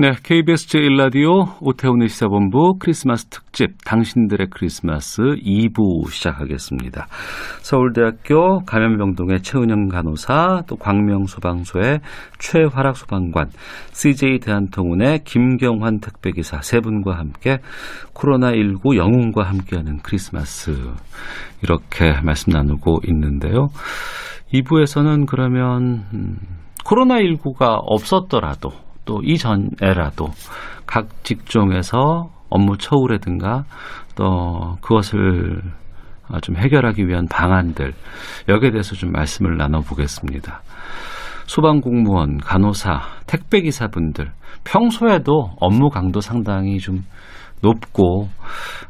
네, KBS 제1라디오 오태훈의 시사본부 크리스마스 특집 당신들의 크리스마스 2부 시작하겠습니다. 서울대학교 감염병동의 최은영 간호사, 또 광명소방서의 최화락 소방관, CJ 대한통운의 김경환 택배기사 세 분과 함께 코로나19 영웅과 함께하는 크리스마스 이렇게 말씀 나누고 있는데요. 2부에서는 그러면 음, 코로나19가 없었더라도 또 이전에라도 각 직종에서 업무 처우라든가 또 그것을 좀 해결하기 위한 방안들 여기에 대해서 좀 말씀을 나눠보겠습니다. 소방공무원, 간호사, 택배기사분들 평소에도 업무 강도 상당히 좀 높고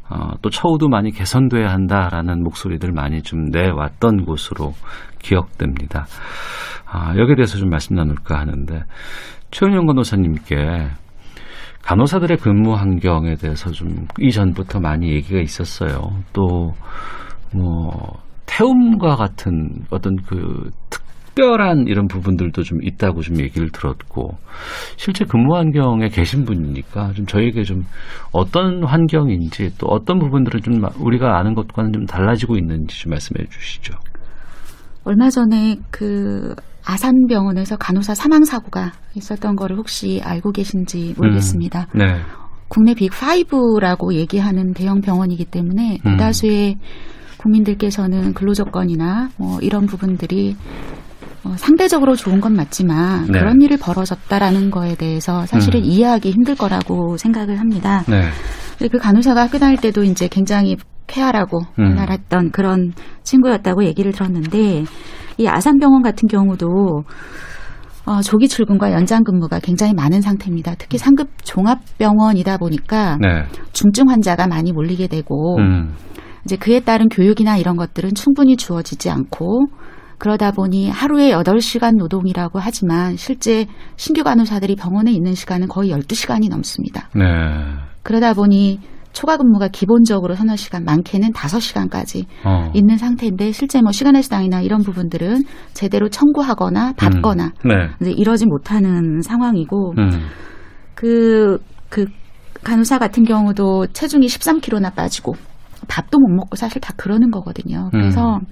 어, 또 처우도 많이 개선돼야 한다라는 목소리들 많이 좀 내왔던 곳으로 기억됩니다. 아, 여기에 대해서 좀 말씀 나눌까 하는데 최은영 간호사님께 간호사들의 근무 환경에 대해서 좀 이전부터 많이 얘기가 있었어요. 또 뭐 태움과 같은 어떤 그 특별한 이런 부분들도 좀 있다고 좀 얘기를 들었고 실제 근무 환경에 계신 분이니까 좀 저에게 좀 어떤 환경인지 또 어떤 부분들은 좀 우리가 아는 것과는 좀 달라지고 있는지 좀 말씀해 주시죠. 얼마 전에 그 아산병원에서 간호사 사망 사고가 있었던 거를 혹시 알고 계신지 모르겠습니다. 음, 네. 국내 빅5라고 얘기하는 대형 병원이기 때문에 음. 대다수의 국민들께서는 근로조건이나 뭐 이런 부분들이 어, 상대적으로 좋은 건 맞지만 네. 그런 일을 벌어졌다라는 거에 대해서 사실은 음. 이해하기 힘들 거라고 생각을 합니다. 네. 그 간호사가 학교 다닐 때도 이제 굉장히 쾌활하고 음. 날았던 그런 친구였다고 얘기를 들었는데 이 아산병원 같은 경우도 어, 조기 출근과 연장 근무가 굉장히 많은 상태입니다. 특히 상급 종합병원이다 보니까 네. 중증 환자가 많이 몰리게 되고 음. 이제 그에 따른 교육이나 이런 것들은 충분히 주어지지 않고 그러다 보니 하루에 8시간 노동이라고 하지만 실제 신규 간호사들이 병원에 있는 시간은 거의 12시간이 넘습니다. 네. 그러다 보니 초과 근무가 기본적으로 서너 시간, 많게는 다섯 시간까지 어. 있는 상태인데 실제 뭐 시간의 수당이나 이런 부분들은 제대로 청구하거나 받거나 음. 네. 이제 이러지 못하는 상황이고 음. 그, 그 간호사 같은 경우도 체중이 13kg나 빠지고 밥도 못 먹고 사실 다 그러는 거거든요. 그래서 음.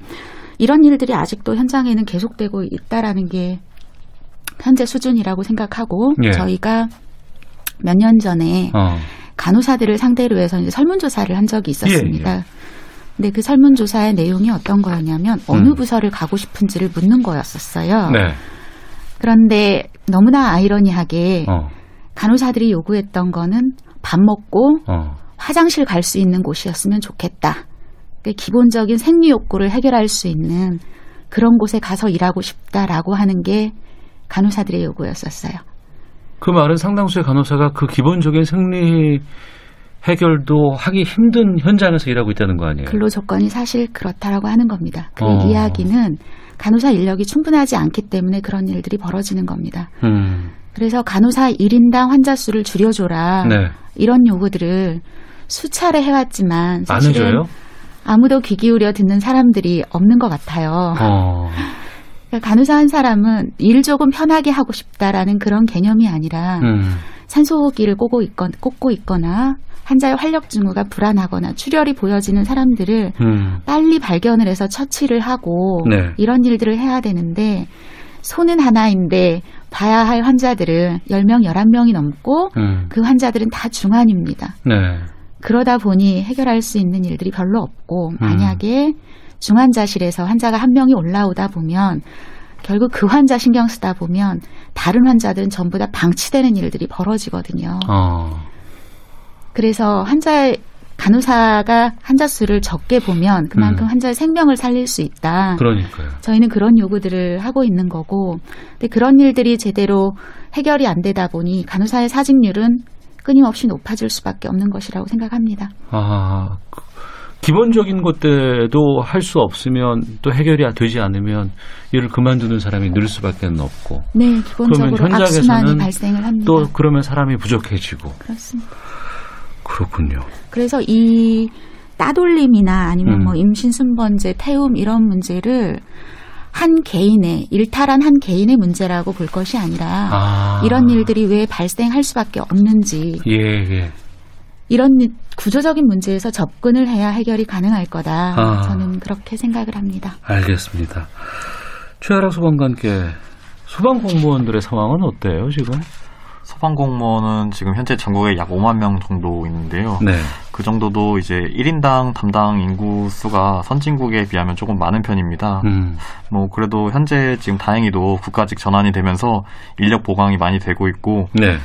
이런 일들이 아직도 현장에는 계속되고 있다라는 게 현재 수준이라고 생각하고 예. 저희가 몇 년 전에 어. 간호사들을 상대로 해서 이제 설문조사를 한 적이 있었습니다. 예, 근데 그 설문조사의 내용이 어떤 거였냐면 어느 음. 부서를 가고 싶은지를 묻는 거였었어요. 네. 그런데 너무나 아이러니하게 어. 간호사들이 요구했던 거는 밥 먹고 어. 화장실 갈 수 있는 곳이었으면 좋겠다. 그러니까 기본적인 생리 욕구를 해결할 수 있는 그런 곳에 가서 일하고 싶다라고 하는 게 간호사들의 요구였었어요. 그 말은 상당수의 간호사가 그 기본적인 생리 해결도 하기 힘든 현장에서 일하고 있다는 거 아니에요? 근로 조건이 사실 그렇다라고 하는 겁니다. 그 어. 이야기는 간호사 인력이 충분하지 않기 때문에 그런 일들이 벌어지는 겁니다. 음. 그래서 간호사 1인당 환자 수를 줄여줘라. 네. 이런 요구들을 수차례 해왔지만 안 사실은? 아무도 귀 기울여 듣는 사람들이 없는 것 같아요. 어. 그러니까 간호사 한 사람은 일 조금 편하게 하고 싶다라는 그런 개념이 아니라 음. 산소호흡기를 꽂고, 있건, 꽂고 있거나 환자의 활력 증후가 불안하거나 출혈이 보여지는 사람들을 음. 빨리 발견을 해서 처치를 하고 네. 이런 일들을 해야 되는데 손은 하나인데 봐야 할 환자들은 10명, 11명이 넘고 음. 그 환자들은 다 중환입니다. 네. 그러다 보니 해결할 수 있는 일들이 별로 없고 음. 만약에 중환자실에서 환자가 한 명이 올라오다 보면 결국 그 환자 신경 쓰다 보면 다른 환자들은 전부 다 방치되는 일들이 벌어지거든요. 어. 그래서 환자의 간호사가 환자 수를 적게 보면 그만큼 음. 환자의 생명을 살릴 수 있다. 그러니까요. 저희는 그런 요구들을 하고 있는 거고, 근데 그런 일들이 제대로 해결이 안 되다 보니 간호사의 사직률은 끊임없이 높아질 수밖에 없는 것이라고 생각합니다. 아, 그 기본적인 것들도 할 수 없으면 또 해결이 되지 않으면 일을 그만두는 사람이 늘 수밖에 없고 네, 기본적으로 그러면 악순환이 현장에서는 발생을 합니다. 또 그러면 사람이 부족해지고 그렇습니다. 그렇군요. 그래서 이 따돌림이나 아니면 음. 뭐 임신 순번제, 태움 이런 문제를 한 개인의 일탈한 한 개인의 문제라고 볼 것이 아니라 아. 이런 일들이 왜 발생할 수밖에 없는지 예, 예. 이런 구조적인 문제에서 접근을 해야 해결이 가능할 거다. 아. 저는 그렇게 생각을 합니다. 알겠습니다. 최하락 소방관께 소방 공무원들의 상황은 어때요, 지금? 소방 공무원은 지금 현재 전국에 약 5만 명 정도 있는데요. 네. 그 정도도 이제 1인당 담당 인구 수가 선진국에 비하면 조금 많은 편입니다. 음. 뭐 그래도 현재 지금 다행히도 국가직 전환이 되면서 인력 보강이 많이 되고 있고 네.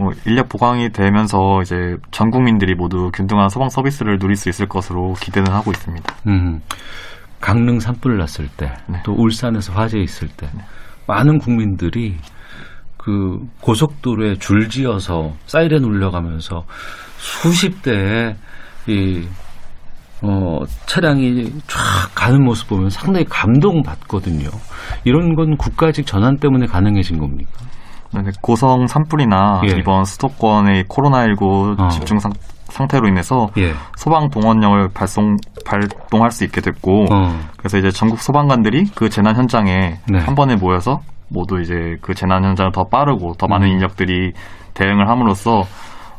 뭐 인력 보강이 되면서 이제 전 국민들이 모두 균등한 소방 서비스를 누릴 수 있을 것으로 기대는 하고 있습니다. 음. 강릉 산불 났을 때, 네. 또 울산에서 화재 있을 때, 많은 국민들이 그 고속도로에 줄지어서 사이렌 울려가면서 수십 대의 이, 어, 차량이 쫙 가는 모습 보면 상당히 감동받거든요. 이런 건 국가직 전환 때문에 가능해진 겁니까? 네, 고성 산불이나 예. 이번 수도권의 코로나19 어. 집중 상, 상태로 인해서 예. 소방 동원령을 발송 발동할 수 있게 됐고 어. 그래서 이제 전국 소방관들이 그 재난 현장에 네. 한 번에 모여서 모두 이제 그 재난 현장을 더 빠르고 더 많은 음. 인력들이 대응을 함으로써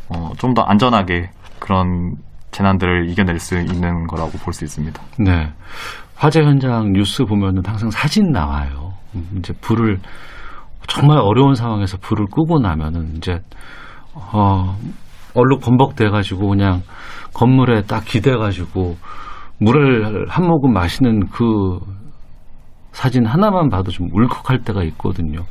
어, 좀 더 안전하게 그런 재난들을 이겨낼 수 있는 거라고 볼 수 있습니다. 네. 화재 현장 뉴스 보면은 항상 사진 나와요. 음, 이제 불을 정말 어려운 상황에서 불을 끄고 나면은 이제 어 얼룩 범벅돼 가지고 그냥 건물에 딱 기대 가지고 물을 한 모금 마시는 그 사진 하나만 봐도 좀 울컥할 때가 있거든요.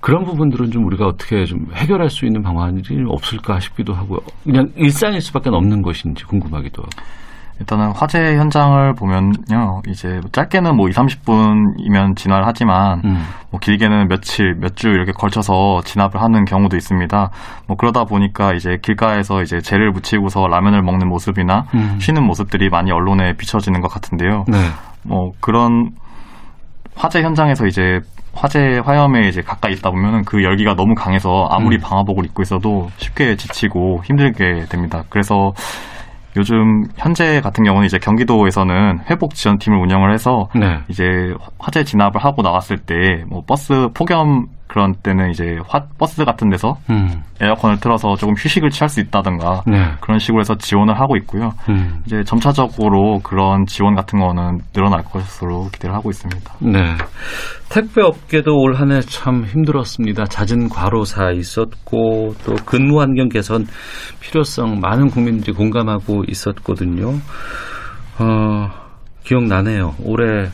그런 부분들은 좀 우리가 어떻게 좀 해결할 수 있는 방안이 없을까 싶기도 하고요. 그냥 일상일 수밖에 없는 것인지 궁금하기도 하고. 일단은 화재 현장을 보면요, 이제 짧게는 뭐 2, 30분이면 진화를 하지만 음. 뭐 길게는 며칠, 몇 주 이렇게 걸쳐서 진압을 하는 경우도 있습니다. 뭐 그러다 보니까 이제 길가에서 이제 재를 묻히고서 라면을 먹는 모습이나 음. 쉬는 모습들이 많이 언론에 비춰지는 것 같은데요. 네. 뭐 그런 화재 현장에서 이제 화재 화염에 이제 가까이 있다 보면은 그 열기가 너무 강해서 아무리 음. 방화복을 입고 있어도 쉽게 지치고 힘들게 됩니다. 그래서 요즘 현재 같은 경우는 이제 경기도에서는 회복 지원팀을 운영을 해서 네. 이제 화재 진압을 하고 나왔을 때 뭐 버스 폭염 그런 때는 이제 화, 버스 같은 데서 음. 에어컨을 틀어서 조금 휴식을 취할 수 있다든가 네. 그런 식으로 해서 지원을 하고 있고요. 음. 이제 점차적으로 그런 지원 같은 거는 늘어날 것으로 기대를 하고 있습니다. 네. 택배 업계도 올 한 해 참 힘들었습니다. 잦은 과로사 있었고 또 근무 환경 개선 필요성 많은 국민들이 공감하고 있었거든요. 어, 기억나네요. 올해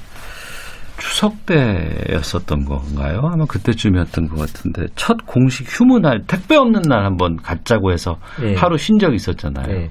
추석 때였었던 건가요? 아마 그때쯤이었던 것 같은데 첫 공식 휴무 날 택배 없는 날 한번 갖자고 해서 예. 하루 쉰 적이 있었잖아요. 예.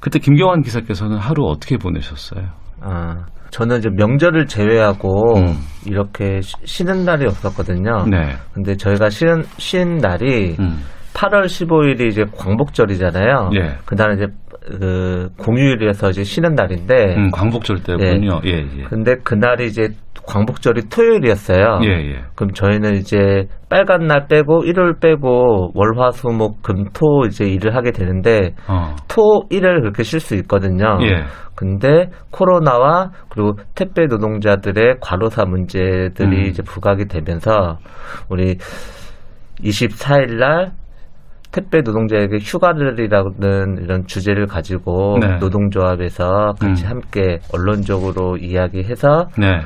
그때 김경환 기사께서는 하루 어떻게 보내셨어요? 아, 저는 이제 명절을 제외하고 음. 이렇게 쉬- 쉬는 날이 없었거든요. 네. 근데 저희가 쉬는, 쉰 날이 음. 8월 15일이 이제 광복절이잖아요. 예. 그날은 이제 그 공휴일이어서 이제 쉬는 날인데, 음, 광복절 때군요. 예, 예. 근데 그날이 이제 광복절이 토요일이었어요. 예, 예. 그럼 저희는 이제 빨간 날 빼고 일요일 빼고 월화수목 금토 이제 일을 하게 되는데 어. 토 일을 그렇게 쉴 수 있거든요. 예. 근데 코로나와 그리고 택배 노동자들의 과로사 문제들이 음. 이제 부각이 되면서 우리 24일 날 택배 노동자에게 휴가를이라는 이런 주제를 가지고 네. 노동조합에서 같이 음. 함께 언론적으로 이야기해서 네.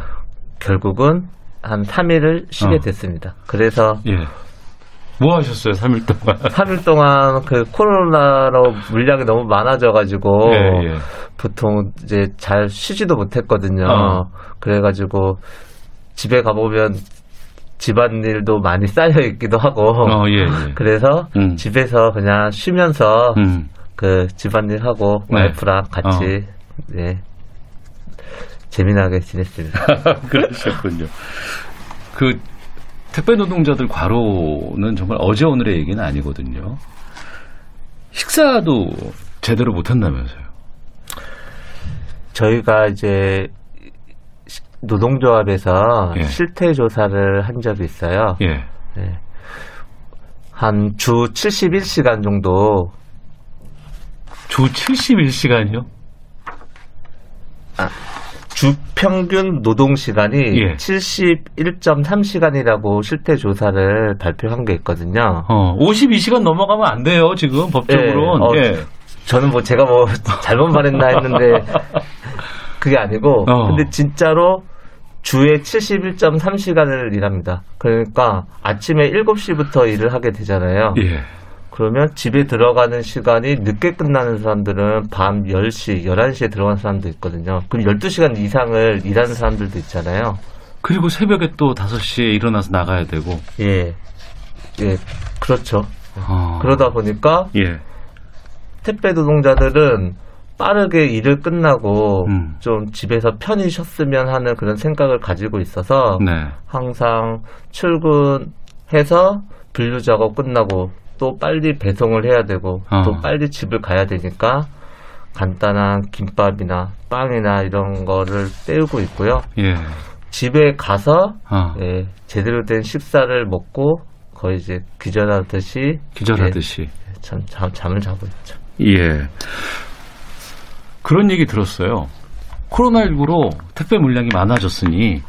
결국은 한 3일을 쉬게 어. 됐습니다. 그래서 예. 뭐 하셨어요, 3일 동안? 3일 동안 그 코로나로 물량이 너무 많아져가지고 예, 예. 보통 이제 잘 쉬지도 못했거든요. 어. 그래가지고 집에 가보면 집안일도 많이 쌓여 있기도 하고 어, 예, 예. 그래서 음. 집에서 그냥 쉬면서 음. 그 집안일 하고 네. 와이프랑 같이 네 재미나게 지냈습니다. 그러셨군요. 그, 택배 노동자들 과로는 정말 어제 오늘의 얘기는 아니거든요. 식사도 제대로 못 한다면서요. 저희가 이제 노동조합에서 예. 실태 조사를 한 적이 있어요. 예. 한주 71시간 정도 주 71시간이요? 주 평균 노동 시간이 예. 71.3시간이라고 실태 조사를 발표한 게 있거든요. 어, 52시간 넘어가면 안 돼요, 지금 법적으로는. 예, 어, 예. 저는 뭐 제가 뭐 잘못 말했나 했는데 그게 아니고 어. 근데 진짜로 주에 71.3시간을 일합니다. 그러니까 아침에 7시부터 일을 하게 되잖아요. 예. 그러면 집에 들어가는 시간이 늦게 끝나는 사람들은 밤 10시, 11시에 들어가는 사람도 있거든요. 그럼 12시간 이상을 일하는 사람들도 있잖아요. 그리고 새벽에 또 5시에 일어나서 나가야 되고. 예. 예, 그렇죠. 어. 그러다 보니까 예. 택배 노동자들은 빠르게 일을 끝나고 음. 좀 집에서 편히 쉬었으면 하는 그런 생각을 가지고 있어서 네. 항상 출근해서 분류 작업 끝나고 또 빨리 배송을 해야 되고 어. 또 빨리 집을 가야 되니까 간단한 김밥이나 빵이나 이런 거를 때우고 있고요. 예. 집에 가서 어. 예, 제대로 된 식사를 먹고 거의 이제 기절하듯이 기절하듯이. 예, 잠, 잠, 잠을 자고 있죠. 예. 그런 얘기 들었어요. 코로나19로 택배 물량이 많아졌으니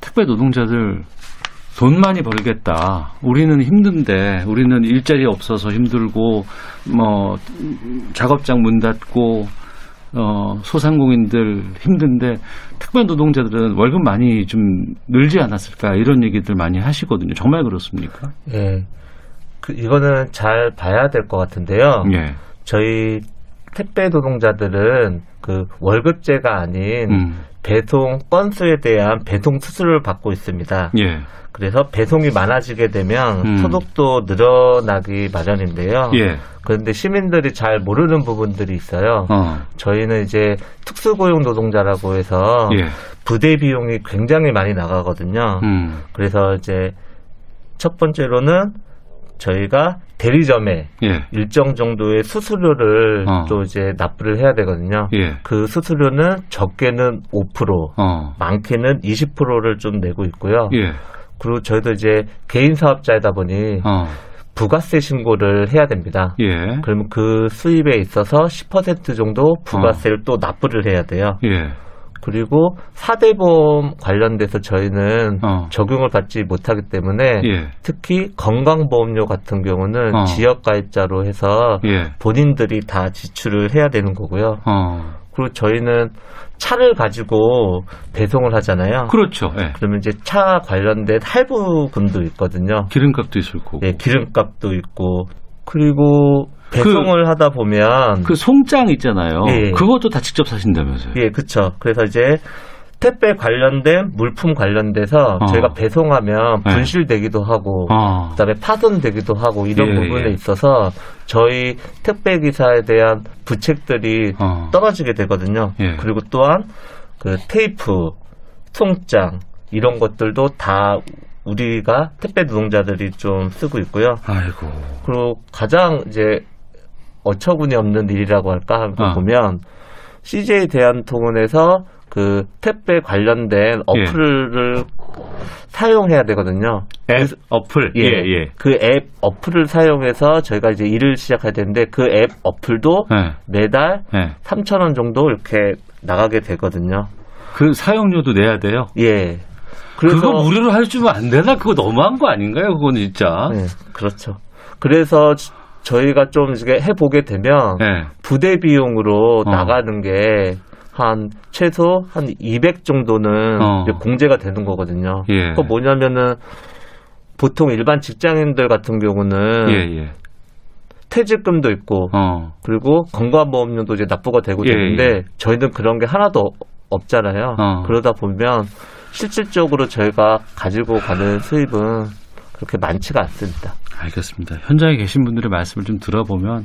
택배 노동자들 돈 많이 벌겠다. 우리는 힘든데, 우리는 일자리 없어서 힘들고, 뭐, 작업장 문 닫고, 어, 소상공인들 힘든데, 택배 노동자들은 월급 많이 좀 늘지 않았을까, 이런 얘기들 많이 하시거든요. 정말 그렇습니까? 예. 그, 이거는 잘 봐야 될 것 같은데요. 예. 저희 택배 노동자들은 그 월급제가 아닌 음, 배송 건수에 대한 배송 수수료를 받고 있습니다. 예. 그래서 배송이 많아지게 되면 음. 소득도 늘어나기 마련인데요. 예. 그런데 시민들이 잘 모르는 부분들이 있어요. 어, 저희는 이제 특수고용 노동자라고 해서 예. 부대 비용이 굉장히 많이 나가거든요. 음, 그래서 이제 첫 번째로는 저희가 대리점에 예. 일정 정도의 수수료를 어. 또 이제 납부를 해야 되거든요. 예. 그 수수료는 적게는 5%, 어, 많게는 20%를 좀 내고 있고요. 예. 그리고 저희도 이제 개인 사업자이다 보니 어, 부가세 신고를 해야 됩니다. 예. 그러면 그 수입에 있어서 10% 정도 부가세를 또 납부를 해야 돼요. 예. 그리고 사대보험 관련돼서 저희는 어. 적용을 받지 못하기 때문에 예. 특히 건강보험료 같은 경우는 어. 지역가입자로 해서 예. 본인들이 다 지출을 해야 되는 거고요. 어. 그리고 저희는 차를 가지고 배송을 하잖아요. 그렇죠. 예. 그러면 이제 차 관련된 할부금도 있거든요. 기름값도 있을 거고. 예, 기름값도 있고 그리고 배송을 하다 보면 그 송장 있잖아요. 예. 그것도 다 직접 사신다면서요. 예, 그쵸. 그래서 이제 택배 관련된 물품 관련돼서 어. 저희가 배송하면 네. 분실되기도 하고 어. 그다음에 파손되기도 하고 이런 예, 부분에 예. 있어서 저희 택배 기사에 대한 부책들이 어. 떨어지게 되거든요. 예. 그리고 또한 그 테이프, 송장 이런 것들도 다 우리가 택배 노동자들이 좀 쓰고 있고요. 아이고. 그리고 가장 이제 어처구니 없는 일이라고 할까 하고 어. 보면 CJ 대한통운에서 그 택배 관련된 어플을 사용해야 되거든요. 앱 어플. 예, 예. 그 앱 어플을 사용해서 저희가 이제 일을 시작해야 되는데 그 앱 어플도 예. 매달 예. 3,000원 정도 이렇게 나가게 되거든요. 그 사용료도 내야 돼요. 예. 그거 무료로 할 주면 안 되나? 그거 너무한 거 아닌가요? 그건 진짜. 네, 그렇죠. 그래서 지- 저희가 좀 이게 해보게 되면 예. 부대 비용으로 어. 나가는 게 한 최소 한 200 정도는 어. 공제가 되는 거거든요. 예. 그거 뭐냐면은 보통 일반 직장인들 같은 경우는 예, 예. 퇴직금도 있고 어. 그리고 건강보험료도 이제 납부가 되고 예, 되는데 저희는 그런 게 하나도 없- 없잖아요. 어. 그러다 보면 실질적으로 저희가 가지고 가는 수입은 그렇게 많지가 않습니다. 알겠습니다. 현장에 계신 분들의 말씀을 좀 들어보면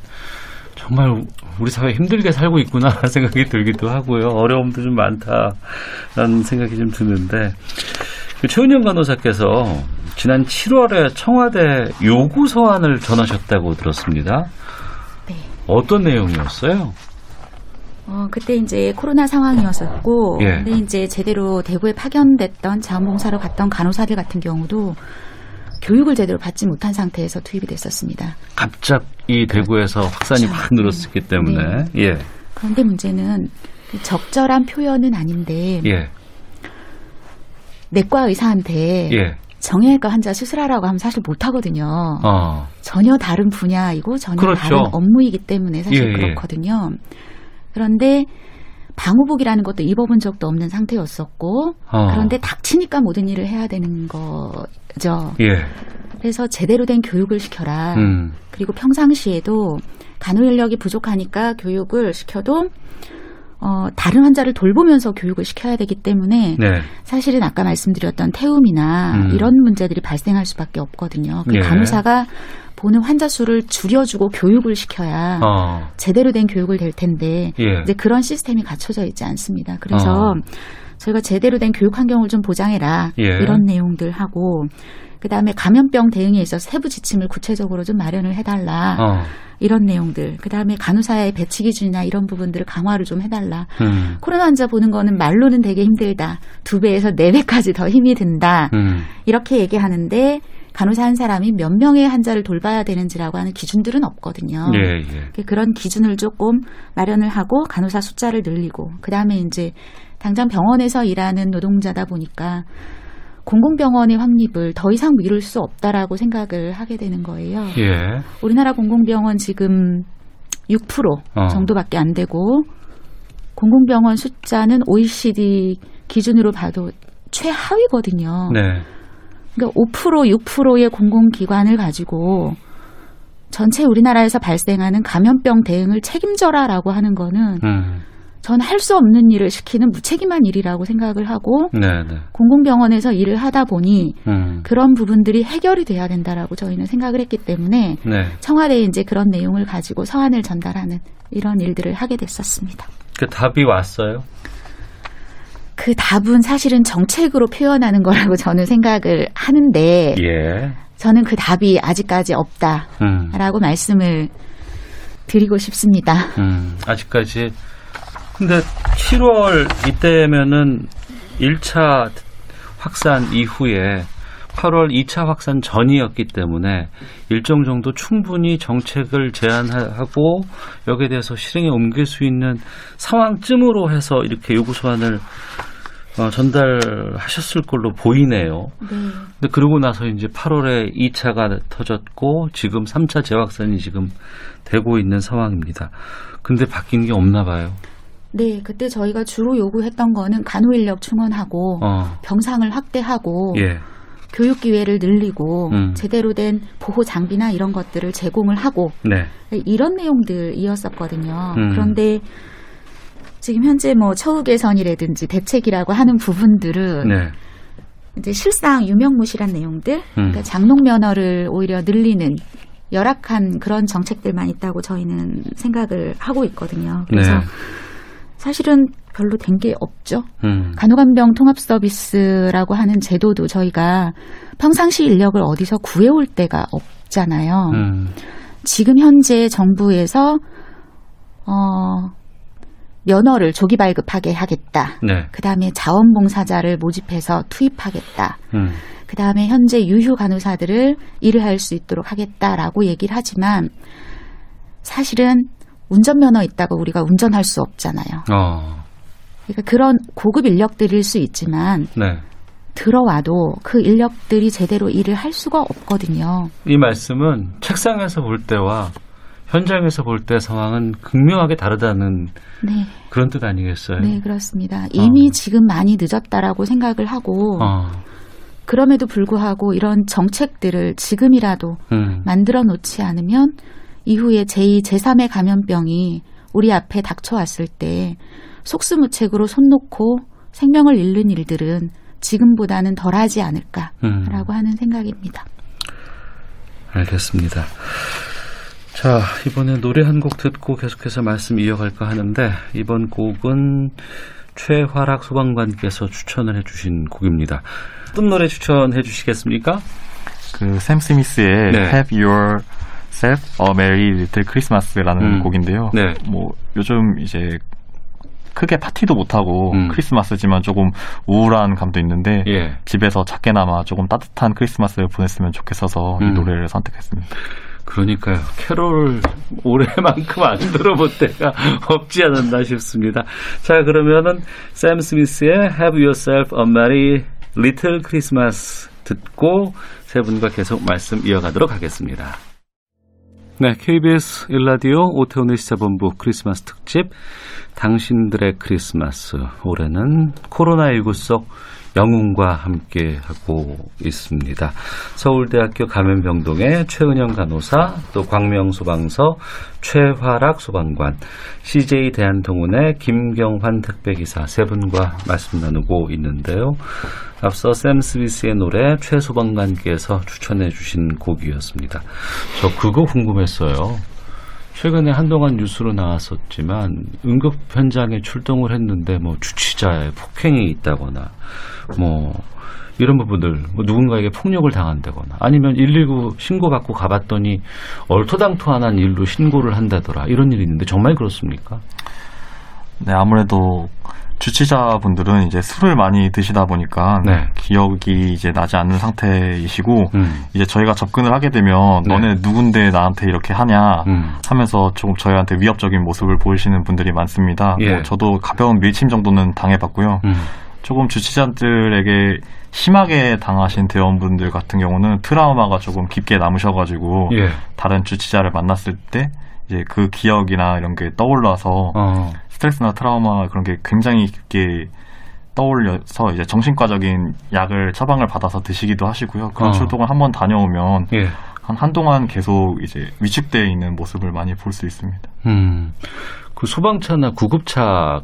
정말 우리 사회 힘들게 살고 있구나라는 생각이 들기도 하고요. 어려움도 좀 많다라는 생각이 좀 드는데 최은영 간호사께서 지난 7월에 청와대 요구 서한을 전하셨다고 들었습니다. 네. 어떤 내용이었어요? 어, 그때 이제 코로나 상황이었었고, 예. 근데 이제 제대로 대구에 파견됐던 자원봉사로 갔던 간호사들 같은 경우도 교육을 제대로 받지 못한 상태에서 투입이 됐었습니다. 갑자기 대구에서 확산이 그렇죠. 확 늘었기 때문에 예, 그런데 문제는 그 적절한 표현은 아닌데 예, 내과 의사한테 예, 정형외과 환자 수술하라고 하면 사실 못하거든요. 어, 전혀 다른 분야이고 전혀 그렇죠. 다른 업무이기 때문에 사실 예, 예. 그렇거든요. 그런데 방호복이라는 것도 입어본 적도 없는 상태였었고 어. 그런데 닥치니까 모든 일을 해야 되는 거 죠. 예, 그래서 제대로 된 교육을 시켜라. 음, 그리고 평상시에도 간호 인력이 부족하니까 교육을 시켜도 어, 다른 환자를 돌보면서 교육을 시켜야 되기 때문에 네, 사실은 아까 말씀드렸던 태움이나 음. 이런 문제들이 발생할 수밖에 없거든요. 그 예. 간호사가 보는 환자 수를 줄여주고 교육을 시켜야 어, 제대로 된 교육을 될 텐데 예, 이제 그런 시스템이 갖춰져 있지 않습니다. 그래서 어. 저희가 제대로 된 교육 환경을 좀 보장해라. 예. 이런 내용들 하고 그다음에 감염병 대응에 있어서 세부 지침을 구체적으로 좀 마련을 해달라. 어, 이런 내용들. 그다음에 간호사의 배치 기준이나 이런 부분들을 강화를 좀 해달라. 음, 코로나 환자 보는 거는 말로는 되게 힘들다. 두 배에서 네 배까지 더 힘이 든다. 음, 이렇게 얘기하는데 간호사 한 사람이 몇 명의 환자를 돌봐야 되는지라고 하는 기준들은 없거든요. 예, 예, 그런 기준을 조금 마련을 하고 간호사 숫자를 늘리고 그다음에 이제 당장 병원에서 일하는 노동자다 보니까 공공병원의 확립을 더 이상 미룰 수 없다라고 생각을 하게 되는 거예요. 예, 우리나라 공공병원 지금 6% 어. 정도밖에 안 되고 공공병원 숫자는 OECD 기준으로 봐도 최하위거든요. 네, 그러니까 5% 6%의 공공기관을 가지고 전체 우리나라에서 발생하는 감염병 대응을 책임져라라고 하는 거는 음, 전 할 수 없는 일을 시키는 무책임한 일이라고 생각을 하고 네, 네, 공공병원에서 일을 하다 보니 음, 그런 부분들이 해결이 돼야 된다라고 저희는 생각을 했기 때문에 네. 청와대에 이제 그런 내용을 가지고 서한을 전달하는 이런 일들을 하게 됐었습니다. 그 답이 왔어요. 그 답은 사실은 정책으로 표현하는 거라고 저는 생각을 하는데 예, 저는 그 답이 아직까지 없다라고 음, 말씀을 드리고 싶습니다. 음, 아직까지. 근데 7월 이때면은 1차 확산 이후에 8월 2차 확산 전이었기 때문에 일정 정도 충분히 정책을 제안하고 여기에 대해서 실행에 옮길 수 있는 상황쯤으로 해서 이렇게 요구서안을 어, 전달하셨을 걸로 보이네요. 네. 근데 그러고 나서 이제 8월에 2차가 터졌고 지금 3차 재확산이 지금 되고 있는 상황입니다. 근데 바뀐 게 없나 봐요. 네, 그때 저희가 주로 요구했던 거는 간호 인력 충원하고 어, 병상을 확대하고 예, 교육 기회를 늘리고 음. 제대로 된 보호 장비나 이런 것들을 제공을 하고 네, 이런 내용들이었었거든요. 음. 그런데 지금 현재 뭐 처우 개선이라든지 대책이라고 하는 부분들은 네, 이제 실상 유명무실한 내용들, 음. 그러니까 장롱 면허를 오히려 늘리는 열악한 그런 정책들만 있다고 저희는 생각을 하고 있거든요. 그래서 네. 사실은 별로 된 게 없죠. 음, 간호간병 통합 서비스라고 하는 제도도 저희가 평상시 인력을 어디서 구해올 데가 없잖아요. 음, 지금 현재 정부에서 어 면허를 조기 발급하게 하겠다. 네, 그 다음에 자원봉사자를 모집해서 투입하겠다. 음, 그 다음에 현재 유휴 간호사들을 일을 할 수 있도록 하겠다라고 얘기를 하지만 사실은 운전면허 있다고 우리가 운전할 수 없잖아요. 어, 그러니까 그런 고급 인력들일 수 있지만 네. 들어와도 그 인력들이 제대로 일을 할 수가 없거든요. 이 말씀은 책상에서 볼 때와 현장에서 볼 때 상황은 극명하게 다르다는 네, 그런 뜻 아니겠어요? 네 그렇습니다. 이미 어. 지금 많이 늦었다라고 생각을 하고 어, 그럼에도 불구하고 이런 정책들을 지금이라도 음, 만들어 놓지 않으면 이후에 제2, 제3의 감염병이 우리 앞에 닥쳐왔을 때 속수무책으로 손 놓고 생명을 잃는 일들은 지금보다는 덜하지 않을까라고 음. 하는 생각입니다. 알겠습니다. 자, 이번에 노래 한 곡 듣고 계속해서 말씀 이어갈까 하는데, 이번 곡은 최화락 소방관께서 추천을 해주신 곡입니다. 어떤 노래 추천해 주시겠습니까? 그샘 스미스의 네. Have Yourself a Merry Little Christmas라는 음. 곡인데요. 네. 뭐 요즘 이제 크게 파티도 못 하고 음. 크리스마스지만 조금 우울한 감도 있는데 예. 집에서 작게나마 조금 따뜻한 크리스마스를 보냈으면 좋겠어서 음. 이 노래를 선택했습니다. 그러니까요. 캐롤 올해만큼 안 들어볼 때가 없지 않았나 싶습니다. 자, 그러면은 샘 스미스의 Have Yourself a Merry Little Christmas 듣고 세 분과 계속 말씀 이어가도록 하겠습니다. 네, KBS 일라디오 오태훈의 시사본부 크리스마스 특집 당신들의 크리스마스 올해는 코로나19 속 영웅과 함께 하고 있습니다. 서울대학교 감염병동의 최은영 간호사, 또 광명소방서 최화락 소방관, CJ 대한통운의 김경환 택배기사 세 분과 말씀 나누고 있는데요. 앞서 샘 스미스의 노래 최 소방관께서 추천해 주신 곡이었습니다. 저 그거 궁금했어요. 최근에 한동안 뉴스로 나왔었지만 응급 현장에 출동을 했는데 뭐 주치자의 폭행이 있다거나 뭐 이런 부분들 뭐 누군가에게 폭력을 당한다거나 아니면 119 신고받고 가봤더니 얼토당토안한 일로 신고를 한다더라 이런 일이 있는데 정말 그렇습니까? 네, 아무래도 주치자분들은 이제 술을 많이 드시다 보니까 네. 기억이 이제 나지 않는 상태이시고 음, 이제 저희가 접근을 하게 되면 네. 너네 누군데 나한테 이렇게 하냐 음, 하면서 조금 저희한테 위협적인 모습을 보이시는 분들이 많습니다. 예. 뭐 저도 가벼운 밀침 정도는 당해봤고요. 음, 조금 주치자들에게 심하게 당하신 대원분들 같은 경우는 트라우마가 조금 깊게 남으셔가지고 예, 다른 주치자를 만났을 때 이제 그 기억이나 이런 게 떠올라서 어, 스트레스나 트라우마 그런 게 굉장히 깊게 떠올려서 이제 정신과적인 약을 처방을 받아서 드시기도 하시고요. 그런 어. 출동을 한번 다녀오면 예, 한 한동안 계속 이제 위축되어 있는 모습을 많이 볼 수 있습니다. 음, 그 소방차나 구급차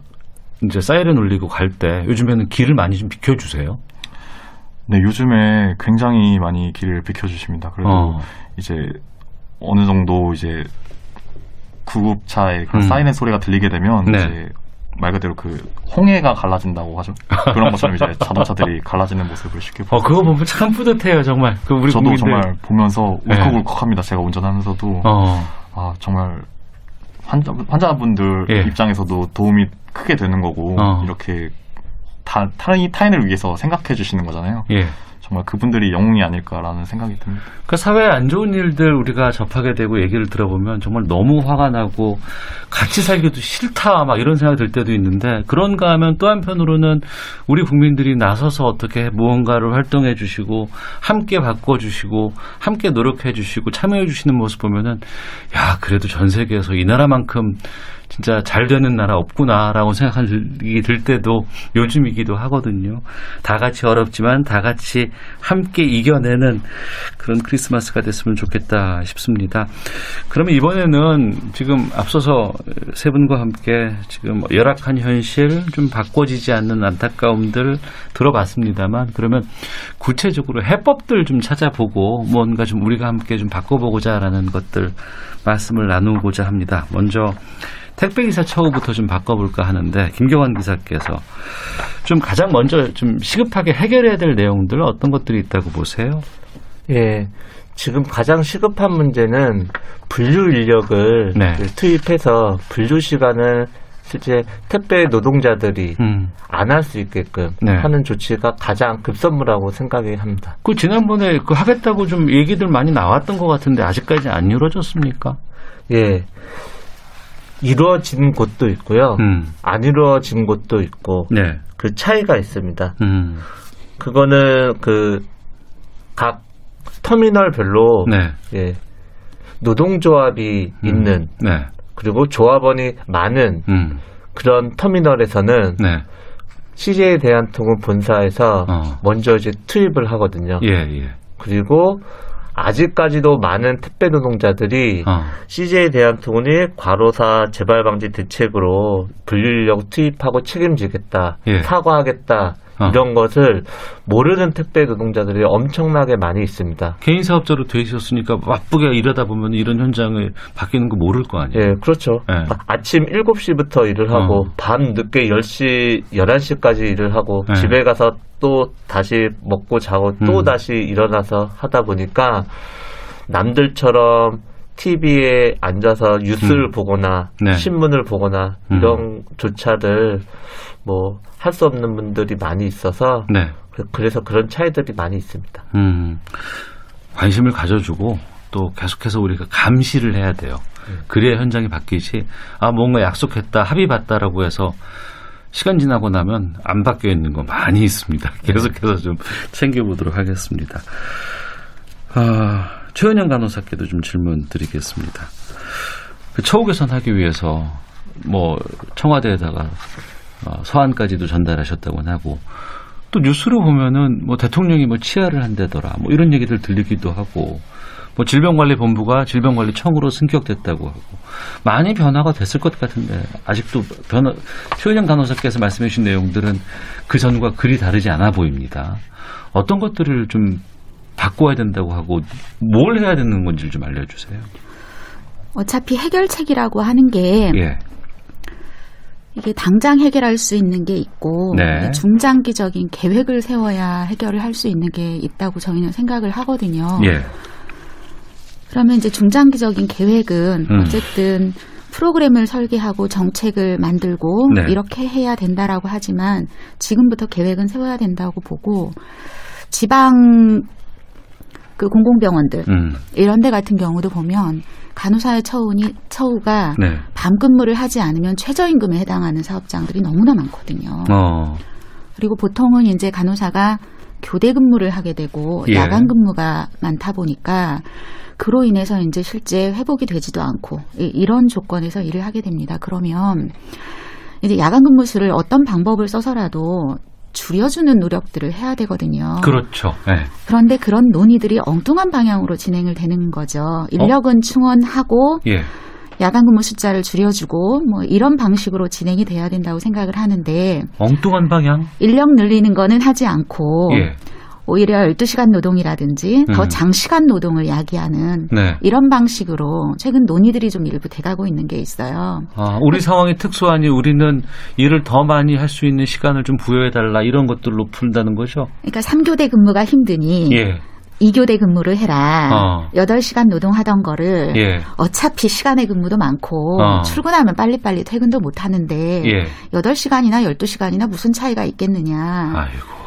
이제 사이렌 울리고 갈 때 요즘에는 길을 많이 좀 비켜 주세요. 네, 요즘에 굉장히 많이 길을 비켜 주십니다. 그래도 어. 이제 어느 정도 이제 구급차의 그런 음. 사이렌 소리가 들리게 되면 네. 이제 말 그대로 그 홍해가 갈라진다고 하죠. 그런 것처럼 이제 자동차들이 갈라지는 모습을 쉽게 어, 보고 그거 보면 참 뿌듯해요, 정말. 그 우리 저도 국민들. 정말 보면서 네. 울컥울컥합니다. 제가 운전하면서도 어, 아 정말 환자, 환자분들 예. 입장에서도 도움이 크게 되는 거고 어. 이렇게 타, 타인, 타인을 위해서 생각해 주시는 거잖아요. 예. 정말 그분들이 영웅이 아닐까라는 생각이 듭니다. 그 사회에 안 좋은 일들 우리가 접하게 되고 얘기를 들어보면 정말 너무 화가 나고 같이 살기도 싫다 막 이런 생각이 들 때도 있는데 그런가 하면 또 한편으로는 우리 국민들이 나서서 어떻게 무언가를 활동해 주시고 함께 바꿔 주시고 함께 노력해 주시고 참여해 주시는 모습 보면은 야 그래도 전 세계에서 이 나라만큼 진짜 잘 되는 나라 없구나라고 생각이 들 때도 요즘이기도 하거든요. 다 같이 어렵지만 다 같이 함께 이겨내는 그런 크리스마스가 됐으면 좋겠다 싶습니다. 그러면 이번에는 지금 앞서서 세 분과 함께 지금 열악한 현실 좀 바꿔지지 않는 안타까움들 들어봤습니다만 그러면 구체적으로 해법들 좀 찾아보고 뭔가 좀 우리가 함께 좀 바꿔보고자라는 것들 말씀을 나누고자 합니다. 먼저 택배기사 처우부터 좀 바꿔볼까 하는데 김경환 기사께서 좀 가장 먼저 좀 시급하게 해결해야 될 내용들 어떤 것들이 있다고 보세요? 예. 지금 가장 시급한 문제는 분류 인력을 네. 투입해서 분류 시간을 실제 택배 노동자들이 음. 안할 수 있게끔 네. 하는 조치가 가장 급선무라고 생각이 합니다. 그 지난번에 그 하겠다고 좀 얘기들 많이 나왔던 것 같은데 아직까지 안 이루어졌습니까? 예. 이루어진 곳도 있고요. 음. 안 이루어진 곳도 있고 네. 그 차이가 있습니다. 음. 그거는 그 각 터미널별로 네. 예. 노동조합이 음. 있는 네. 그리고 조합원이 많은 음. 그런 터미널에서는 네. CJ 대한통운 본사에서 어. 먼저 이제 투입을 하거든요. 예, 예. 그리고 아직까지도 많은 택배 노동자들이 어. CJ 대한통운이 과로사 재발 방지 대책으로 분류 인력 투입하고 책임지겠다, 예. 사과하겠다 어. 이런 것을 모르는 택배 노동자들이 엄청나게 많이 있습니다. 개인 사업자로 돼 있었으니까 바쁘게 일하다 보면 이런 현장을 바뀌는 거 모를 거 아니에요. 예, 그렇죠. 예. 아- 아침 7시부터 일을 하고 어. 밤 늦게 10시, 11시까지 일을 하고 예. 집에 가서 또 다시 먹고 자고 또 음. 다시 일어나서 하다 보니까 남들처럼 TV에 앉아서 뉴스를 음. 보거나 네. 신문을 보거나 음. 이런 조차를 뭐 할 수 없는 분들이 많이 있어서 네. 그- 그래서 그런 차이들이 많이 있습니다. 음, 관심을 가져주고 또 계속해서 우리가 감시를 해야 돼요. 그래야 현장이 바뀌지. 아, 뭔가 약속했다, 합의 봤다라고 해서 시간 지나고 나면 안 바뀌어 있는 거 많이 있습니다. 계속해서 좀 챙겨보도록 하겠습니다. 아, 최은영 간호사께도 좀 질문 드리겠습니다. 그 처우 개선하기 위해서 뭐 청와대에다가 어, 서한까지도 전달하셨다고 하고 또 뉴스로 보면은 뭐 대통령이 뭐 치아를 한다더라 뭐 이런 얘기들 들리기도 하고 뭐 질병관리본부가 질병관리청으로 승격됐다고 하고 많이 변화가 됐을 것 같은데 아직도 변화 최은영 간호사께서 말씀해 주신 내용들은 그 전과 그리 다르지 않아 보입니다. 어떤 것들을 좀 바꿔야 된다고 하고 뭘 해야 되는 건지 좀 알려주세요. 어차피 해결책이라고 하는 게 예, 이게 당장 해결할 수 있는 게 있고 네. 중장기적인 계획을 세워야 해결을 할 수 있는 게 있다고 저희는 생각을 하거든요. 예, 그러면 이제 중장기적인 계획은 음. 어쨌든 프로그램을 설계하고 정책을 만들고 네. 이렇게 해야 된다라고 하지만 지금부터 계획은 세워야 된다고 보고 지방 그 공공병원들 음, 이런 데 같은 경우도 보면 간호사의 처우니 처우가 네, 밤 근무를 하지 않으면 최저임금에 해당하는 사업장들이 너무나 많거든요. 어, 그리고 보통은 이제 간호사가 교대 근무를 하게 되고 예. 야간 근무가 많다 보니까 그로 인해서 이제 실제 회복이 되지도 않고 이- 이런 조건에서 일을 하게 됩니다. 그러면 이제 야간 근무 수를 어떤 방법을 써서라도 줄여주는 노력들을 해야 되거든요. 그렇죠. 예, 그런데 그런 논의들이 엉뚱한 방향으로 진행을 되는 거죠. 인력은 충원하고 예, 야간 근무 숫자를 줄여주고 뭐 이런 방식으로 진행이 돼야 된다고 생각을 하는데 엉뚱한 방향. 인력 늘리는 거는 하지 않고 예, 오히려 12시간 노동이라든지 더 음. 장시간 노동을 야기하는 네. 이런 방식으로 최근 논의들이 좀 일부 돼가고 있는 게 있어요. 아, 우리 상황이 특수하니 우리는 일을 더 많이 할 수 있는 시간을 좀 부여해달라 이런 것들로 푼다는 거죠. 그러니까 3교대 근무가 힘드니 예, 2교대 근무를 해라. 어. 8시간 노동하던 거를 예, 어차피 시간의 근무도 많고 어. 출근하면 빨리빨리 퇴근도 못 하는데 예. 8시간이나 12시간이나 무슨 차이가 있겠느냐. 아이고.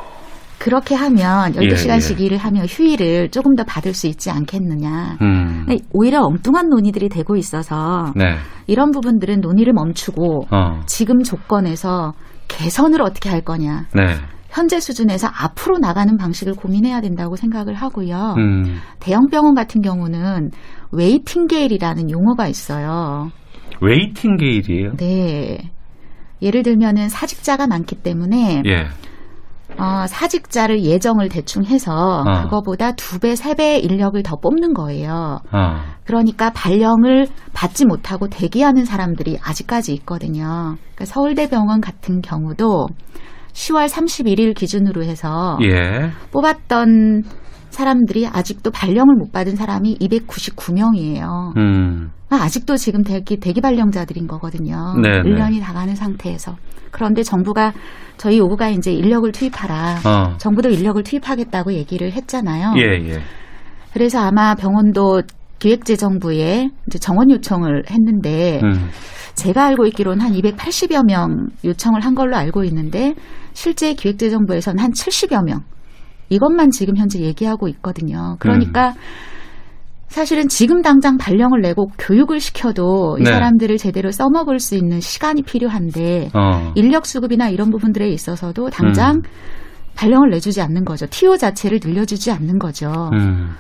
그렇게 하면 예, 12시간씩 예. 일을 하면 휴일을 조금 더 받을 수 있지 않겠느냐. 음. 오히려 엉뚱한 논의들이 되고 있어서 네. 이런 부분들은 논의를 멈추고 어. 지금 조건에서 개선을 어떻게 할 거냐. 네. 현재 수준에서 앞으로 나가는 방식을 고민해야 된다고 생각을 하고요. 음. 대형 병원 같은 경우는 웨이팅 게일이라는 용어가 있어요. 웨이팅 게일이에요. 네. 예를 들면은 사직자가 많기 때문에 예. 어, 사직자를 예정을 대충 해서 어. 그거보다 두 배, 세 배의 인력을 더 뽑는 거예요. 어. 그러니까 발령을 받지 못하고 대기하는 사람들이 아직까지 있거든요. 그러니까 서울대병원 같은 경우도 10월 31일 기준으로 해서 예. 뽑았던 사람들이 아직도 발령을 못 받은 사람이 299명이에요. 음. 아직도 지금 대기, 대기 발령자들인 거거든요. 네, 1년이 다 가는 상태에서. 그런데 정부가 저희 요구가 이제 인력을 투입하라. 어. 정부도 인력을 투입하겠다고 얘기를 했잖아요. 예, 예. 그래서 아마 병원도 기획재정부에 이제 정원 요청을 했는데 음. 제가 알고 있기로는 한 280여 명 요청을 한 걸로 알고 있는데 실제 기획재정부에서는 한 70여 명 이것만 지금 현재 얘기하고 있거든요. 그러니까 사실은 지금 당장 발령을 내고 교육을 시켜도 이 네. 사람들을 제대로 써먹을 수 있는 시간이 필요한데 어. 인력 수급이나 이런 부분들에 있어서도 당장 음. 발령을 내주지 않는 거죠. 티오 자체를 늘려주지 않는 거죠. 음.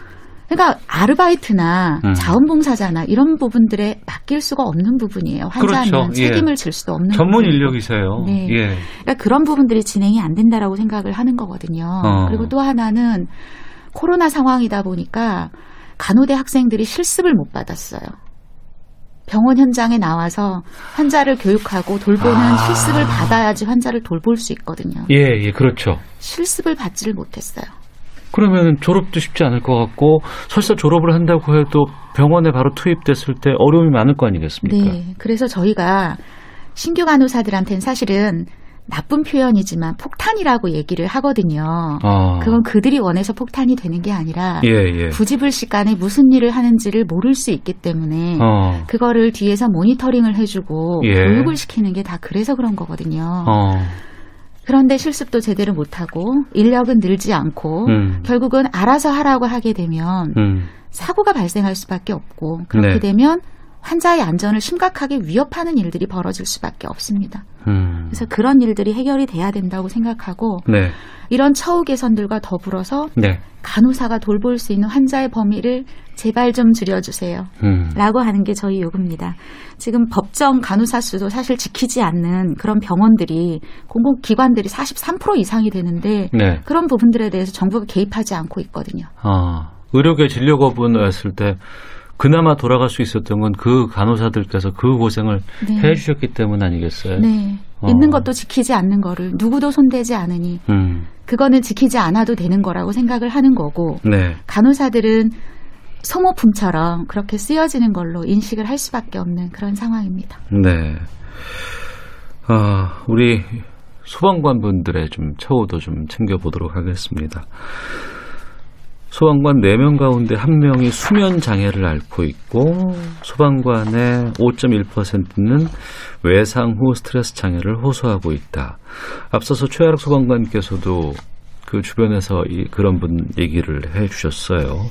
그러니까 아르바이트나 음. 자원봉사자나 이런 부분들에 맡길 수가 없는 부분이에요. 환자는 그렇죠. 예. 책임을 질 수도 없는 전문 부분이고. 인력이세요. 네. 예. 그러니까 그런 부분들이 진행이 안 된다라고 생각을 하는 거거든요. 어. 그리고 또 하나는 코로나 상황이다 보니까 간호대 학생들이 실습을 못 받았어요. 병원 현장에 나와서 환자를 교육하고 돌보는 아. 실습을 받아야지 환자를 돌볼 수 있거든요. 예, 예, 그렇죠. 실습을 받지를 못했어요. 그러면 졸업도 쉽지 않을 것 같고 설사 졸업을 한다고 해도 병원에 바로 투입됐을 때 어려움이 많을 거 아니겠습니까? 네. 그래서 저희가 신규 간호사들한테는 사실은 나쁜 표현이지만 폭탄이라고 얘기를 하거든요. 아, 그건 그들이 원해서 폭탄이 되는 게 아니라 예, 예. 부지불식간에 무슨 일을 하는지를 모를 수 있기 때문에 어, 그거를 뒤에서 모니터링을 해주고 예. 교육을 시키는 게 다 그래서 그런 거거든요. 어, 그런데 실습도 제대로 못하고 인력은 늘지 않고 음, 결국은 알아서 하라고 하게 되면 음, 사고가 발생할 수밖에 없고 그렇게 네. 되면 환자의 안전을 심각하게 위협하는 일들이 벌어질 수밖에 없습니다. 음. 그래서 그런 일들이 해결이 돼야 된다고 생각하고 네, 이런 처우 개선들과 더불어서 네, 간호사가 돌볼 수 있는 환자의 범위를 제발 좀 줄여주세요. 음, 라고 하는 게 저희 요구입니다. 지금 법정 간호사 수도 사실 지키지 않는 그런 병원들이 공공기관들이 43% 이상이 되는데 네. 그런 부분들에 대해서 정부가 개입하지 않고 있거든요. 아, 의료계 진료 거부했을 때 그나마 돌아갈 수 있었던 건 그 간호사들께서 그 고생을 네. 해주셨기 때문 아니겠어요? 네. 어. 있는 것도 지키지 않는 거를 누구도 손대지 않으니 음, 그거는 지키지 않아도 되는 거라고 생각을 하는 거고 네, 간호사들은 소모품처럼 그렇게 쓰여지는 걸로 인식을 할 수밖에 없는 그런 상황입니다. 네. 아, 우리 소방관 분들의 좀 처우도 좀 챙겨보도록 하겠습니다. 소방관 4명 가운데 1명이 수면 장애를 앓고 있고 소방관의 5.1%는 외상 후 스트레스 장애를 호소하고 있다. 앞서서 최하락 소방관께서도 그 주변에서 이, 그런 분 얘기를 해 주셨어요.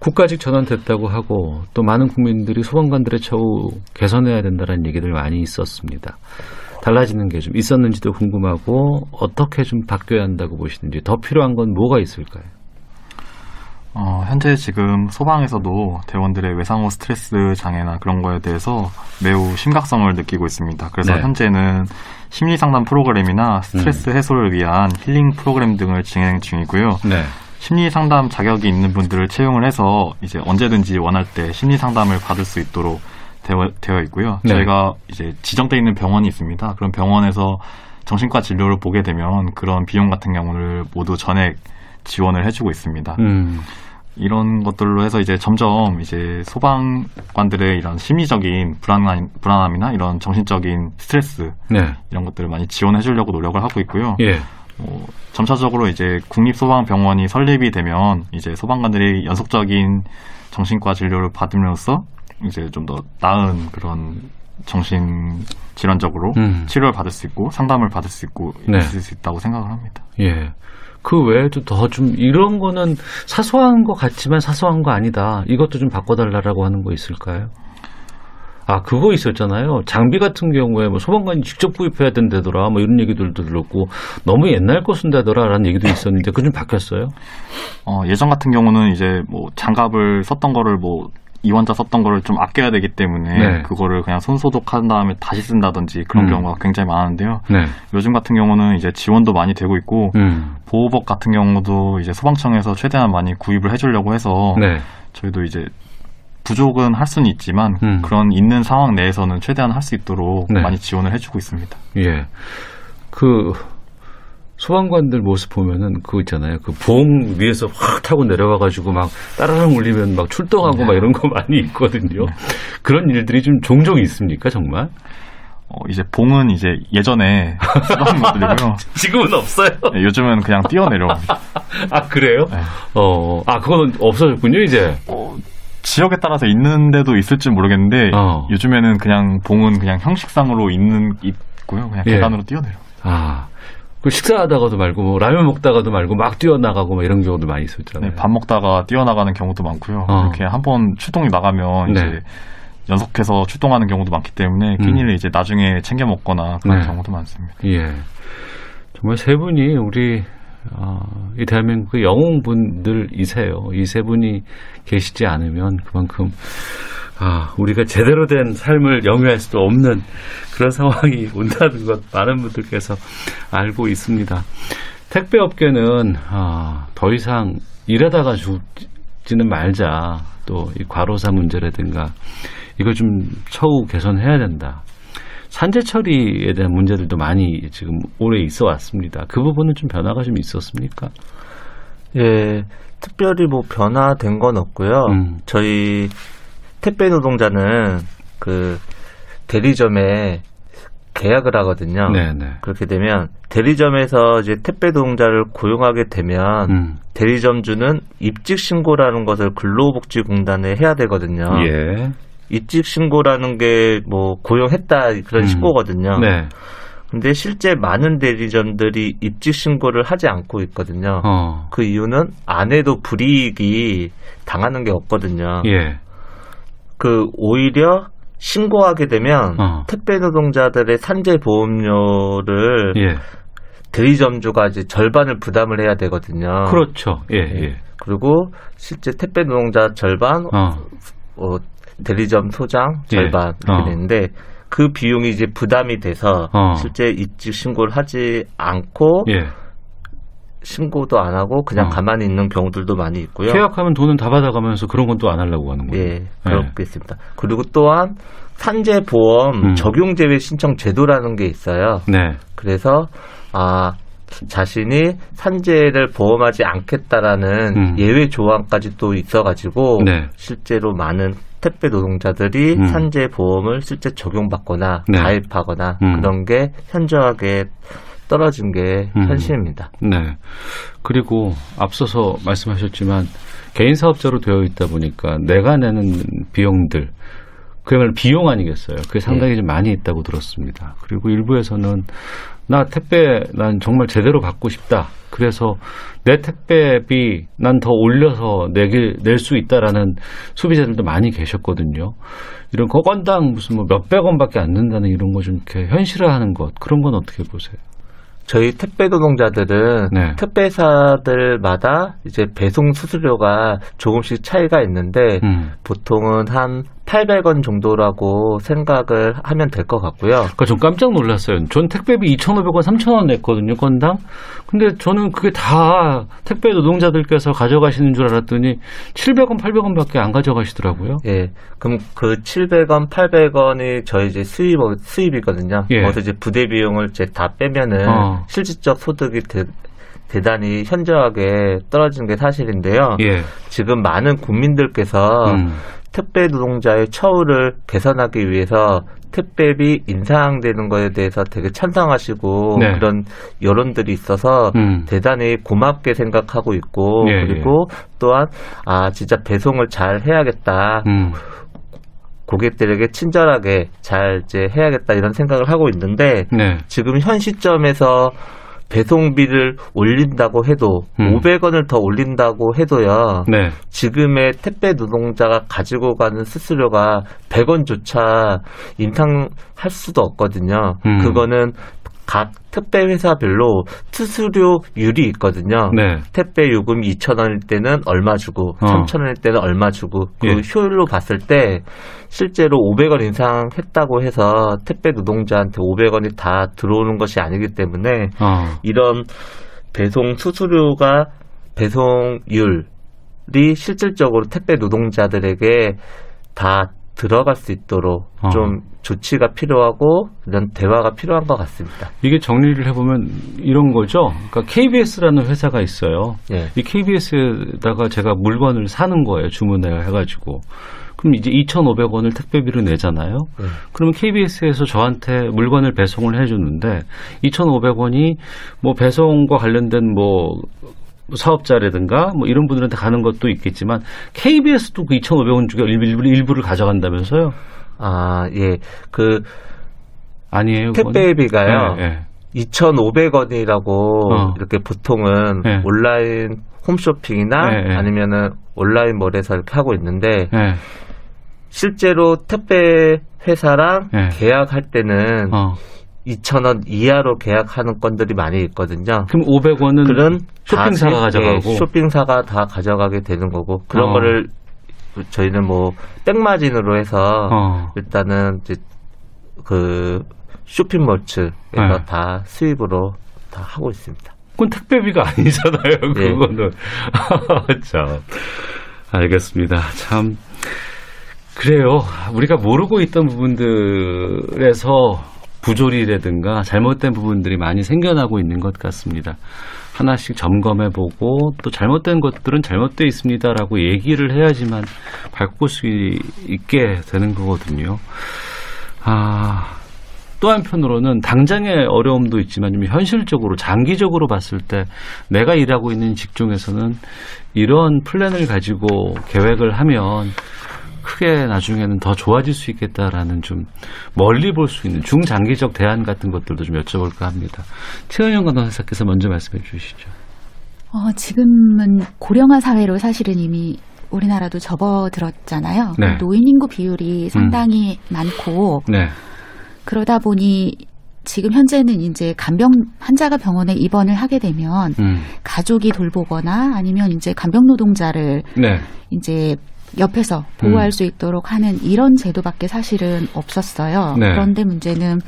국가직 전환됐다고 하고 또 많은 국민들이 소방관들의 처우 개선해야 된다는 얘기들 많이 있었습니다. 달라지는 게 좀 있었는지도 궁금하고 어떻게 좀 바뀌어야 한다고 보시는지 더 필요한 건 뭐가 있을까요? 어, 현재 지금 소방에서도 대원들의 외상후 스트레스 장애나 그런 거에 대해서 매우 심각성을 느끼고 있습니다. 그래서 네. 현재는 심리 상담 프로그램이나 스트레스 해소를 위한 힐링 프로그램 등을 진행 중이고요. 네. 심리 상담 자격이 있는 분들을 채용을 해서 이제 언제든지 원할 때 심리 상담을 받을 수 있도록 되어, 되어 있고요. 네. 저희가 이제 지정돼 있는 병원이 있습니다. 그런 병원에서 정신과 진료를 보게 되면 그런 비용 같은 경우를 모두 전액 지원을 해주고 있습니다. 음. 이런 것들로 해서 이제 점점 이제 소방관들의 이런 심리적인 불안함, 불안함이나 이런 정신적인 스트레스 네. 이런 것들을 많이 지원해 주려고 노력을 하고 있고요. 예. 어, 점차적으로 이제 국립소방병원이 설립이 되면 이제 소방관들이 연속적인 정신과 진료를 받음으로써 이제 좀 더 나은 그런 정신 질환적으로 음. 치료를 받을 수 있고 상담을 받을 수 있고 네. 있을 수 있다고 생각을 합니다. 예. 그 외에도 더 좀 이런 거는 사소한 것 같지만 사소한 거 아니다. 이것도 좀 바꿔달라고 하는 거 있을까요? 아, 그거 있었잖아요. 장비 같은 경우에 뭐 소방관이 직접 구입해야 된다더라. 뭐 이런 얘기들도 들었고 너무 옛날 거 쓴다더라라는 얘기도 있었는데 그건 좀 바뀌었어요. 어, 예전 같은 경우는 이제 뭐 장갑을 썼던 거를 뭐 이원자 썼던 거를 좀 아껴야 되기 때문에 네. 그거를 그냥 손 소독한 다음에 다시 쓴다든지 그런 음. 경우가 굉장히 많은데요. 네. 요즘 같은 경우는 이제 지원도 많이 되고 있고 음. 보호복 같은 경우도 이제 소방청에서 최대한 많이 구입을 해주려고 해서 네. 저희도 이제 부족은 할 수는 있지만 음. 그런 있는 상황 내에서는 최대한 할 수 있도록 네. 많이 지원을 해주고 있습니다. 예. 그 소방관들 모습 보면은 그거 있잖아요. 그봉 위에서 확 타고 내려와가지고 막 따라랑 울리면 막 출동하고 막 이런 거 많이 있거든요. 그런 일들이 좀 종종 있습니까, 정말? 어, 이제 봉은 이제 예전에 쓰던 것들이고요. 지금은 없어요. 네, 요즘은 그냥 뛰어내려옵니다. 아 그래요? 네. 어, 아 그거는 없어졌군요 이제. 지역에 따라서 있는 데도 있을지 모르겠는데 어. 요즘에는 그냥 봉은 그냥 형식상으로 있는 있고요. 그냥 예. 계단으로 뛰어내려. 아, 그 식사하다가도 말고 뭐 라면 먹다가도 말고 막 뛰어나가고 막 이런 경우도 많이 있었잖아요. 네, 밥 먹다가 뛰어나가는 경우도 많고요. 어. 이렇게 한 번 출동이 나가면 네. 이제 연속해서 출동하는 경우도 많기 때문에 음. 끼니를 이제 나중에 챙겨 먹거나 그런 네. 경우도 많습니다. 예. 정말 세 분이 우리 어, 이 대한민국의 영웅분들이세요. 이 세 분이 계시지 않으면 그만큼 아, 우리가 제대로 된 삶을 영위할 수도 없는 그런 상황이 온다는 것 많은 분들께서 알고 있습니다. 택배 업계는 아, 더 이상 일하다가 죽지는 말자. 또 이 과로사 문제라든가 이거 좀 처우 개선해야 된다. 산재 처리에 대한 문제들도 많이 지금 오래 있어 왔습니다. 그 부분은 좀 변화가 좀 있었습니까? 예, 특별히 뭐 변화된 건 없고요. 음. 저희 택배 노동자는 그 대리점에 계약을 하거든요. 네네. 그렇게 되면 대리점에서 이제 택배 노동자를 고용하게 되면 음. 대리점주는 입직 신고라는 것을 근로복지공단에 해야 되거든요. 예. 입직 신고라는 게 뭐 고용했다 그런 음. 신고거든요. 네. 근데 실제 많은 대리점들이 입직 신고를 하지 않고 있거든요. 어. 그 이유는 안 해도 불이익이 당하는 게 없거든요. 예. 그 오히려 신고하게 되면 어. 택배 노동자들의 산재 보험료를 예. 대리점주가 이제 절반을 부담을 해야 되거든요. 그렇죠. 예, 예. 그리고 실제 택배 노동자 절반, 어. 어, 대리점 소장 예. 절반 이렇게 어. 되는데 그 비용이 이제 부담이 돼서 어. 실제 입직 신고를 하지 않고 예. 신고도 안 하고 그냥 어. 가만히 있는 경우들도 많이 있고요. 계약하면 돈은 다 받아가면서 그런 건 또 안 하려고 하는 거예요. 예, 그렇겠습니다. 그리고 또한 산재 보험 음. 적용 제외 신청 제도라는 게 있어요. 네. 그래서 아 자신이 산재를 보험하지 않겠다라는 음. 예외 조항까지 또 있어가지고 네. 실제로 많은 택배 노동자들이 음. 산재 보험을 실제 적용받거나 네. 가입하거나 음. 그런 게 현저하게 떨어진 게 음. 현실입니다. 네. 그리고 앞서서 말씀하셨지만 개인 사업자로 되어 있다 보니까 내가 내는 비용들 그야말로 비용 아니겠어요. 그게 상당히 네. 좀 많이 있다고 들었습니다. 그리고 일부에서는 나 택배 난 정말 제대로 받고 싶다. 그래서 내 택배비 난 더 올려서 내게 낼 수 있다라는 소비자들도 많이 계셨거든요. 이런 거 건당 무슨 뭐 몇백 원밖에 안 든다는 이런 거 좀 이렇게 현실화하는 것 그런 건 어떻게 보세요? 저희 택배 노동자들은 네. 택배사들마다 이제 배송 수수료가 조금씩 차이가 있는데 음. 보통은 한 800원 정도라고 생각을 하면 될 것 같고요. 그러니까 좀 깜짝 놀랐어요. 전 택배비 2,500원, 3,000원 냈거든요, 건당. 근데 저는 그게 다 택배 노동자들께서 가져가시는 줄 알았더니 700원, 800원밖에 안 가져가시더라고요. 예. 그럼 그 700원, 800원이 저희 이제 수입, 수입이거든요. 예. 거기서 이제 부대 비용을 이제 다 빼면은 어. 실질적 소득이 대, 대단히 현저하게 떨어지는 게 사실인데요. 예. 지금 많은 국민들께서 음. 택배 노동자의 처우를 개선하기 위해서 택배비 인상되는 거에 대해서 되게 찬성하시고 네. 그런 여론들이 있어서 음. 대단히 고맙게 생각하고 있고 예, 그리고 또한 아 진짜 배송을 잘 해야겠다 음. 고객들에게 친절하게 잘 이제 해야겠다 이런 생각을 하고 있는데 네. 지금 현 시점에서 배송비를 올린다고 해도 음. 500원을 더 올린다고 해도요. 네. 지금의 택배 노동자가 가지고 가는 수수료가 100원조차 인상할 수도 없거든요. 음. 그거는 각 택배 회사별로 수수료율이 있거든요. 네. 택배 요금 2,000원일 때는 얼마 주고 어. 3,000원일 때는 얼마 주고 그 예. 효율로 봤을 때 실제로 500원 인상했다고 해서 택배 노동자한테 500원이 다 들어오는 것이 아니기 때문에 어. 이런 배송 수수료가 배송율이 실질적으로 택배 노동자들에게 다 들어갈 수 있도록 어. 좀 조치가 필요하고 이런 대화가 필요한 것 같습니다. 이게 정리를 해보면 이런 거죠. 그러니까 KBS라는 회사가 있어요. 예. 이 KBS에다가 제가 물건을 사는 거예요. 주문을 해가지고. 그럼 이제 2,500원을 택배비로 내잖아요. 네. 그러면 KBS에서 저한테 물건을 배송을 해주는데 2,500원이 뭐 배송과 관련된 뭐 사업자라든가 뭐 이런 분들한테 가는 것도 있겠지만 KBS도 그 2,500원 중에 일부, 일부, 일부를 가져간다면서요? 아, 예. 그 아니에요. 택배비가요. 예, 예. 2,500원이라고 어. 이렇게 보통은 네. 온라인 홈쇼핑이나 네, 네. 아니면은 온라인 몰에서 이렇게 하고 있는데 예. 실제로 택배 회사랑 네. 계약할 때는 어. 2,000원 이하로 계약하는 건들이 많이 있거든요. 그럼 500원은 그런 쇼핑사가 가져가고 예, 쇼핑사가 다 가져가게 되는 거고 그런 어. 거를 저희는 뭐 백마진으로 해서 어. 일단은 이제 그 쇼핑몰츠에서 네. 다 수입으로 다 하고 있습니다. 그건 택배비가 아니잖아요. 예. 그거는 참. 알겠습니다. 참 그래요. 우리가 모르고 있던 부분들에서 부조리라든가 잘못된 부분들이 많이 생겨나고 있는 것 같습니다. 하나씩 점검해 보고 또 잘못된 것들은 잘못되어 있습니다라고 얘기를 해야지만 바꿀 수 있게 되는 거거든요. 아, 또 한편으로는 당장의 어려움도 있지만 좀 현실적으로 장기적으로 봤을 때 내가 일하고 있는 직종에서는 이런 플랜을 가지고 계획을 하면 크게 나중에는 더 좋아질 수 있겠다라는 좀 멀리 볼 수 있는 중장기적 대안 같은 것들도 좀 여쭤볼까 합니다. 최은영 간호사께서 먼저 말씀해 주시죠. 어, 지금은 고령화 사회로 사실은 이미 우리나라도 접어들었잖아요. 네. 노인 인구 비율이 상당히 많고 네. 그러다 보니 지금 현재는 이제 간병 환자가 병원에 입원을 하게 되면 음. 가족이 돌보거나 아니면 이제 간병 노동자를 네. 이제 옆에서 보호할 음. 수 있도록 하는 이런 제도밖에 사실은 없었어요. 네. 그런데 문제는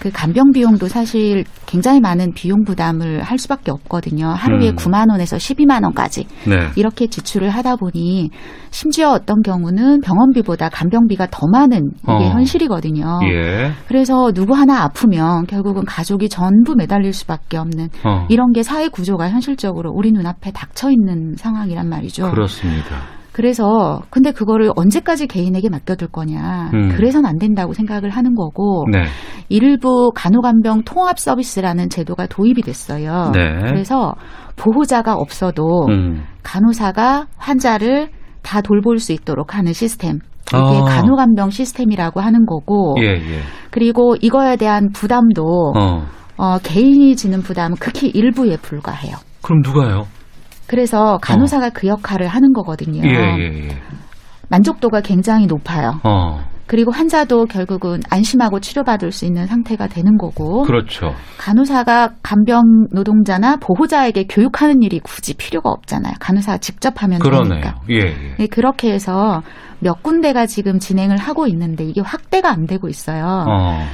그 간병 비용도 사실 굉장히 많은 비용 부담을 할 수밖에 없거든요. 하루에 음. 9만 원에서 12만 원까지 네. 이렇게 지출을 하다 보니 심지어 어떤 경우는 병원비보다 간병비가 더 많은 이게 어. 현실이거든요. 예. 그래서 누구 하나 아프면 결국은 가족이 전부 매달릴 수밖에 없는 어. 이런 게 사회 구조가 현실적으로 우리 눈앞에 닥쳐 있는 상황이란 말이죠. 그렇습니다. 그래서 근데 그거를 언제까지 개인에게 맡겨둘 거냐. 음. 그래선 안 된다고 생각을 하는 거고 네. 일부 간호간병 통합 서비스라는 제도가 도입이 됐어요. 네. 그래서 보호자가 없어도 음. 간호사가 환자를 다 돌볼 수 있도록 하는 시스템. 이게 아. 간호간병 시스템이라고 하는 거고 예, 예. 그리고 이거에 대한 부담도 어. 어, 개인이 지는 부담은 극히 일부에 불과해요. 그럼 누가요? 그래서 간호사가 그 역할을 하는 거거든요. 예, 예, 예. 만족도가 굉장히 높아요. 어. 그리고 환자도 결국은 안심하고 치료받을 수 있는 상태가 되는 거고 그렇죠. 간호사가 간병 노동자나 보호자에게 교육하는 일이 굳이 필요가 없잖아요. 간호사가 직접 하면 그러네요. 되니까. 예, 예. 네, 그렇게 해서 몇 군데가 지금 진행을 하고 있는데 이게 확대가 안 되고 있어요. 어.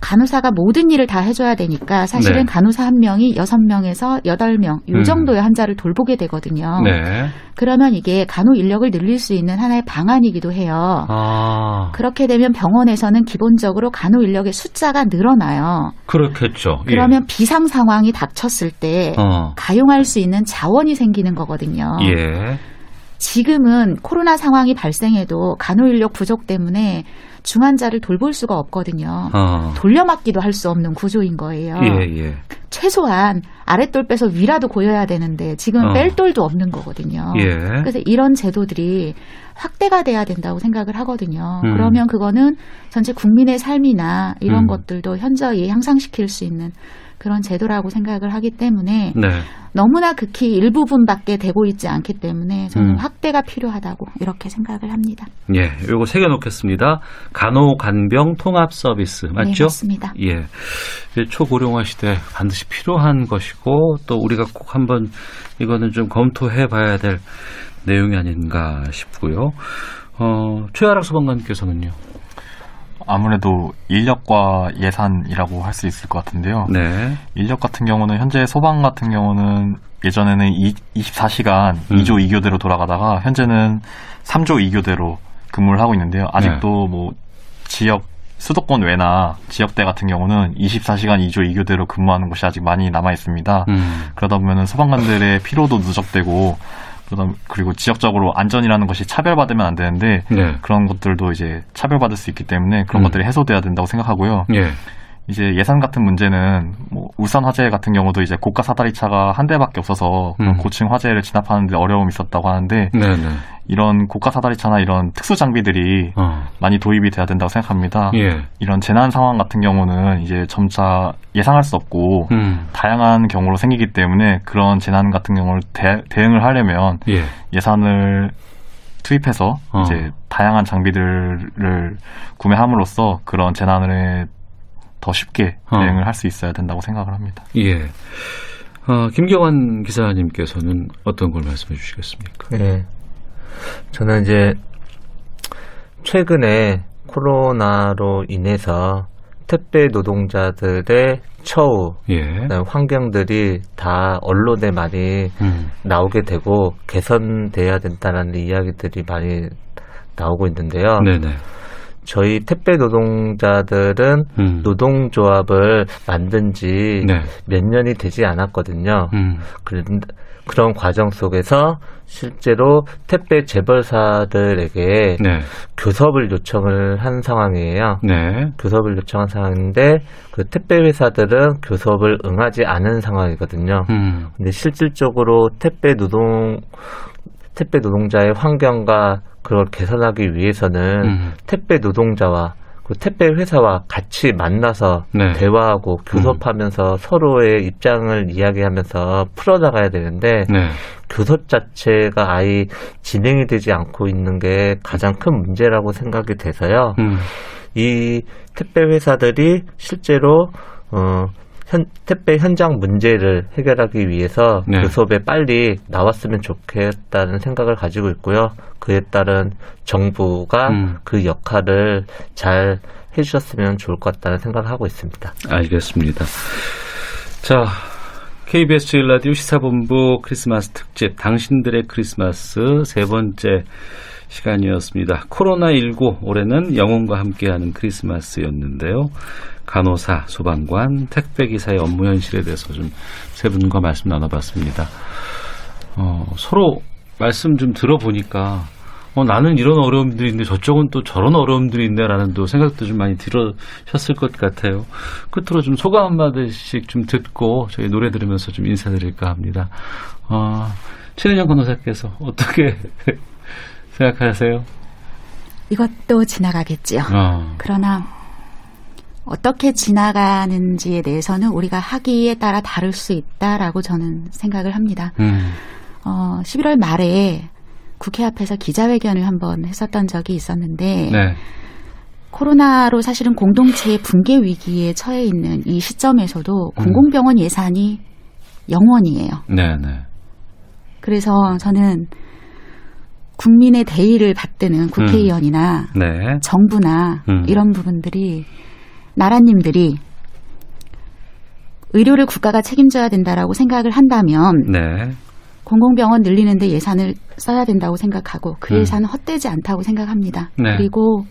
간호사가 모든 일을 다 해줘야 되니까 사실은 네. 간호사 한 명이 여섯 명에서 여덟 명요 음. 정도의 환자를 돌보게 되거든요. 네. 그러면 이게 간호 인력을 늘릴 수 있는 하나의 방안이기도 해요. 아. 그렇게 되면 병원에서는 기본적으로 간호 인력의 숫자가 늘어나요. 그렇겠죠. 예. 그러면 비상 상황이 닥쳤을 때 어. 가용할 수 있는 자원이 생기는 거거든요. 예. 지금은 코로나 상황이 발생해도 간호 인력 부족 때문에 중환자를 돌볼 수가 없거든요. 어. 돌려막기도 할 수 없는 구조인 거예요. 예, 예. 최소한 아랫돌 빼서 위라도 고여야 되는데 지금 어. 뺄 돌도 없는 거거든요. 예. 그래서 이런 제도들이 확대가 돼야 된다고 생각을 하거든요. 음. 그러면 그거는 전체 국민의 삶이나 이런 음. 것들도 현저히 향상시킬 수 있는 그런 제도라고 생각을 하기 때문에 네. 너무나 극히 일부분밖에 되고 있지 않기 때문에 저는 음. 확대가 필요하다고 이렇게 생각을 합니다. 예. 요거 새겨 놓겠습니다. 간호 간병 통합 서비스 네, 맞죠? 맞습니다. 예. 초고령화 시대 반드시 필요한 것이고 또 우리가 꼭 한번 이거는 좀 검토해 봐야 될 내용이 아닌가 싶고요. 어, 최하락 소방관께서는요. 아무래도 인력과 예산이라고 할 수 있을 것 같은데요. 네. 인력 같은 경우는 현재 소방 같은 경우는 예전에는 이, 24시간 음. 2조 2교대로 돌아가다가 현재는 3조 2교대로 근무를 하고 있는데요. 아직도 네. 뭐 지역 수도권 외나 지역대 같은 경우는 24시간 2조 2교대로 근무하는 곳이 아직 많이 남아 있습니다. 음. 그러다 보면은 소방관들의 피로도 누적되고 그리고 지역적으로 안전이라는 것이 차별받으면 안 되는데 네. 그런 것들도 이제 차별받을 수 있기 때문에 그런 음. 것들이 해소돼야 된다고 생각하고요. 예. 이제 예산 같은 문제는 뭐 울산 화재 같은 경우도 이제 고가 사다리 차가 한 대밖에 없어서 음. 고층 화재를 진압하는데 어려움이 있었다고 하는데 네, 네. 이런 고가 사다리 차나 이런 특수 장비들이 어. 많이 도입이 돼야 된다고 생각합니다. 예. 이런 재난 상황 같은 경우는 이제 점차 예상할 수 없고 음. 다양한 경우로 생기기 때문에 그런 재난 같은 경우를 대, 대응을 하려면 예. 예산을 투입해서 어. 이제 다양한 장비들을 구매함으로써 그런 재난을 더 쉽게 어. 대응을 할수 있어야 된다고 생각을 합니다. 예. 어, 김경환 기사님께서는 어떤 걸 말씀해 주시겠습니까? 네. 저는 이제 최근에 코로나로 인해서 택배 노동자들의 처우, 예. 환경들이 다 언론에 많이 음. 나오게 되고 개선돼야 된다는 이야기들이 많이 나오고 있는데요. 네네. 저희 택배 노동자들은 음. 노동조합을 만든 지몇 네. 년이 되지 않았거든요. 음. 그런, 그런 과정 속에서 실제로 택배 재벌사들에게 네. 교섭을 요청을 한 상황이에요. 네. 교섭을 요청한 상황인데 그 택배 회사들은 교섭을 응하지 않은 상황이거든요. 음. 근데 실질적으로 택배 노동 택배 노동자의 환경과 그걸 개선하기 위해서는 음. 택배 노동자와 그 택배 회사와 같이 만나서 네. 대화하고 교섭하면서 서로의 입장을 이야기하면서 풀어나가야 되는데 네. 교섭 자체가 아예 진행이 되지 않고 있는 게 가장 큰 문제라고 생각이 돼서요. 음. 이 택배 회사들이 실제로 어, 현, 택배 현장 문제를 해결하기 위해서 네. 교섭에 빨리 나왔으면 좋겠다는 생각을 가지고 있고요. 그에 따른 정부가 음. 그 역할을 잘 해주셨으면 좋을 것 같다는 생각을 하고 있습니다. 알겠습니다. 자, KBS 제1라디오 시사본부 크리스마스 특집 당신들의 크리스마스 세 번째 시간이었습니다. 코로나19 올해는 영혼과 함께하는 크리스마스였는데요. 간호사, 소방관, 택배기사의 업무 현실에 대해서 좀 세 분과 말씀 나눠봤습니다. 어, 서로 말씀 좀 들어보니까 어, 나는 이런 어려움들이 있는데 저쪽은 또 저런 어려움들이 있네라는 또 생각도 좀 많이 들으셨을 것 같아요. 끝으로 좀 소감 한마디씩 좀 듣고 저희 노래 들으면서 좀 인사드릴까 합니다. 어, 최은영 간호사께서 어떻게 생각하세요? 이것도 지나가겠지요. 어, 그러나 어떻게 지나가는지에 대해서는 우리가 하기에 따라 다를 수 있다라고 저는 생각을 합니다. 음, 어, 11월 말에 국회 앞에서 기자회견을 한번 했었던 적이 있었는데 네, 코로나로 사실은 공동체의 붕괴 위기에 처해 있는 이 시점에서도 음. 공공병원 예산이 0원이에요. 네, 네, 그래서 저는 국민의 대의를 받드는 국회의원이나 네, 정부나 음. 이런 부분들이 나라님들이 의료를 국가가 책임져야 된다라고 생각을 한다면 네, 공공병원 늘리는데 예산을 써야 된다고 생각하고 그 음. 예산은 헛되지 않다고 생각합니다. 네. 그리고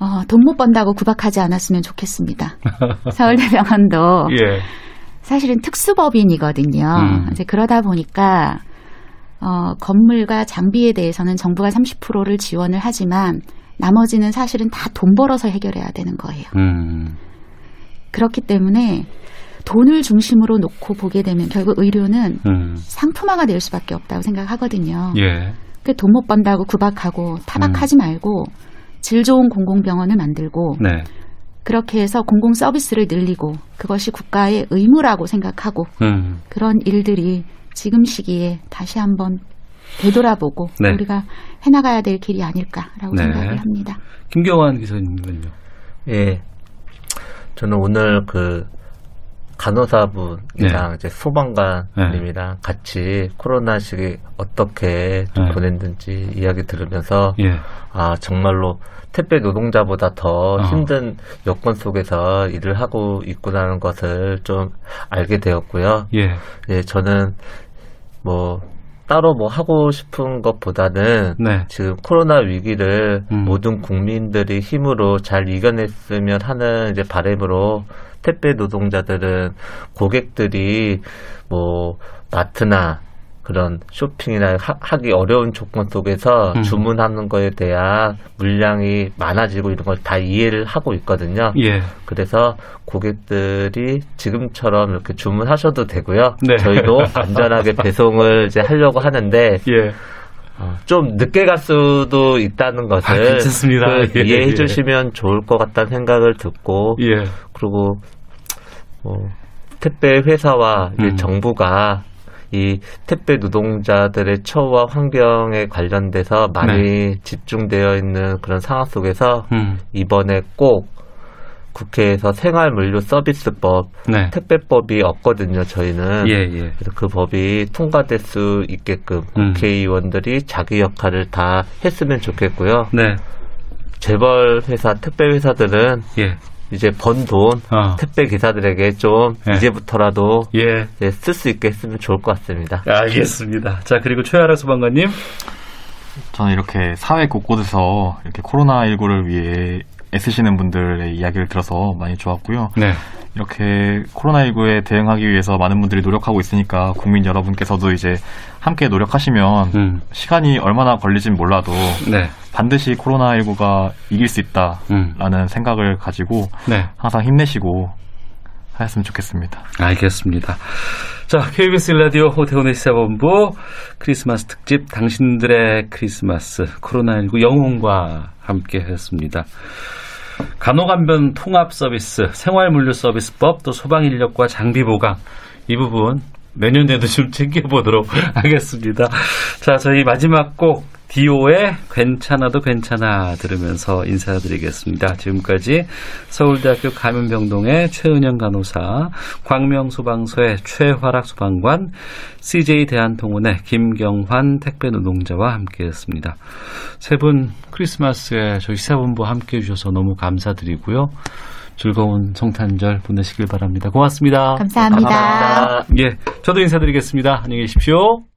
어, 돈 못 번다고 구박하지 않았으면 좋겠습니다. 서울대병원도 예, 사실은 특수법인이거든요. 음. 이제 그러다 보니까 어, 건물과 장비에 대해서는 정부가 30%를 지원을 하지만 나머지는 사실은 다 돈 벌어서 해결해야 되는 거예요. 음, 그렇기 때문에 돈을 중심으로 놓고 보게 되면 결국 의료는 음, 상품화가 될 수밖에 없다고 생각하거든요. 예, 그돈 못 번다고 구박하고 타박하지 말고 질 좋은 공공병원을 만들고 네, 그렇게 해서 공공 서비스를 늘리고 그것이 국가의 의무라고 생각하고 음, 그런 일들이 지금 시기에 다시 한번 되돌아보고 네. 우리가 해나가야 될 길이 아닐까라고 네. 생각을 합니다. 김경환 기사님은요? 예. 저는 오늘 그 간호사분이랑 네. 이제 소방관님이랑 같이 코로나 시기 어떻게 좀 네. 보냈는지 이야기 들으면서 예, 아 정말로 택배 노동자보다 더 어. 힘든 여건 속에서 일을 하고 있구나는 것을 좀 알게 되었고요. 예, 예, 저는 뭐 따로 뭐 하고 싶은 것보다는 네, 지금 코로나 위기를 음. 모든 국민들의 힘으로 잘 이겨냈으면 하는 이제 바람으로 택배 노동자들은 고객들이 뭐 마트나 그런 쇼핑이나 하, 기 어려운 조건 속에서 음. 주문하는 거에 대한 물량이 많아지고 이런 걸 다 이해를 하고 있거든요. 예, 그래서 고객들이 지금처럼 이렇게 주문하셔도 되고요. 네. 저희도 안전하게 배송을 이제 하려고 하는데 예, 어, 좀 늦게 갈 수도 있다는 것을 아. 그 예, 이해해 예. 주시면 좋을 것 같다는 생각을 듣고 예, 그리고 뭐 택배 회사와 음. 정부가 이 택배 노동자들의 처우와 환경에 관련돼서 많이 집중되어 있는 그런 상황 속에서 네. 음, 이번에 꼭 국회에서 생활물류 서비스법 네, 택배법이 없거든요 저희는 예, 예, 그래서 그 법이 통과될 수 있게끔 음. 국회의원들이 자기 역할을 다 했으면 좋겠고요. 네, 재벌 회사, 택배 회사들은 예, 이제 번돈 어. 택배 기사들에게 좀 예. 이제부터라도 예. 쓸수 있게 했으면 좋을 것 같습니다. 알겠습니다. 자, 그리고 최하라 소방관님. 저는 이렇게 사회 곳곳에서 이렇게 코로나 19를 위해 애쓰시는 분들의 이야기를 들어서 많이 좋았고요. 네. 이렇게 코로나19에 대응하기 위해서 많은 분들이 노력하고 있으니까 국민 여러분께서도 이제 함께 노력하시면 음. 시간이 얼마나 걸리진 몰라도 네. 반드시 코로나19가 이길 수 음. 있다라는 생각을 가지고 네. 항상 힘내시고 하였으면 좋겠습니다. 알겠습니다. 자, KBS 라디오 호태훈의 시사본부 크리스마스 특집 당신들의 크리스마스 코로나19 영웅과 함께 했습니다. 간호간변 통합 서비스, 생활물류 서비스법, 또 소방 인력과 장비 보강 이 부분 내년에도 좀 챙겨보도록 하겠습니다. 자, 저희 마지막 곡 디오의 괜찮아도 괜찮아 들으면서 인사드리겠습니다. 지금까지 서울대학교 감염병동의 최은영 간호사, 광명소방서의 최화락 소방관, CJ 대한통운의 김경환 택배 노동자와 함께했습니다. 세 분 크리스마스에 저희 시사본부 함께 해 주셔서 너무 감사드리고요. 즐거운 성탄절 보내시길 바랍니다. 고맙습니다. 감사합니다. 감사합니다. 예, 저도 인사드리겠습니다. 안녕히 계십시오.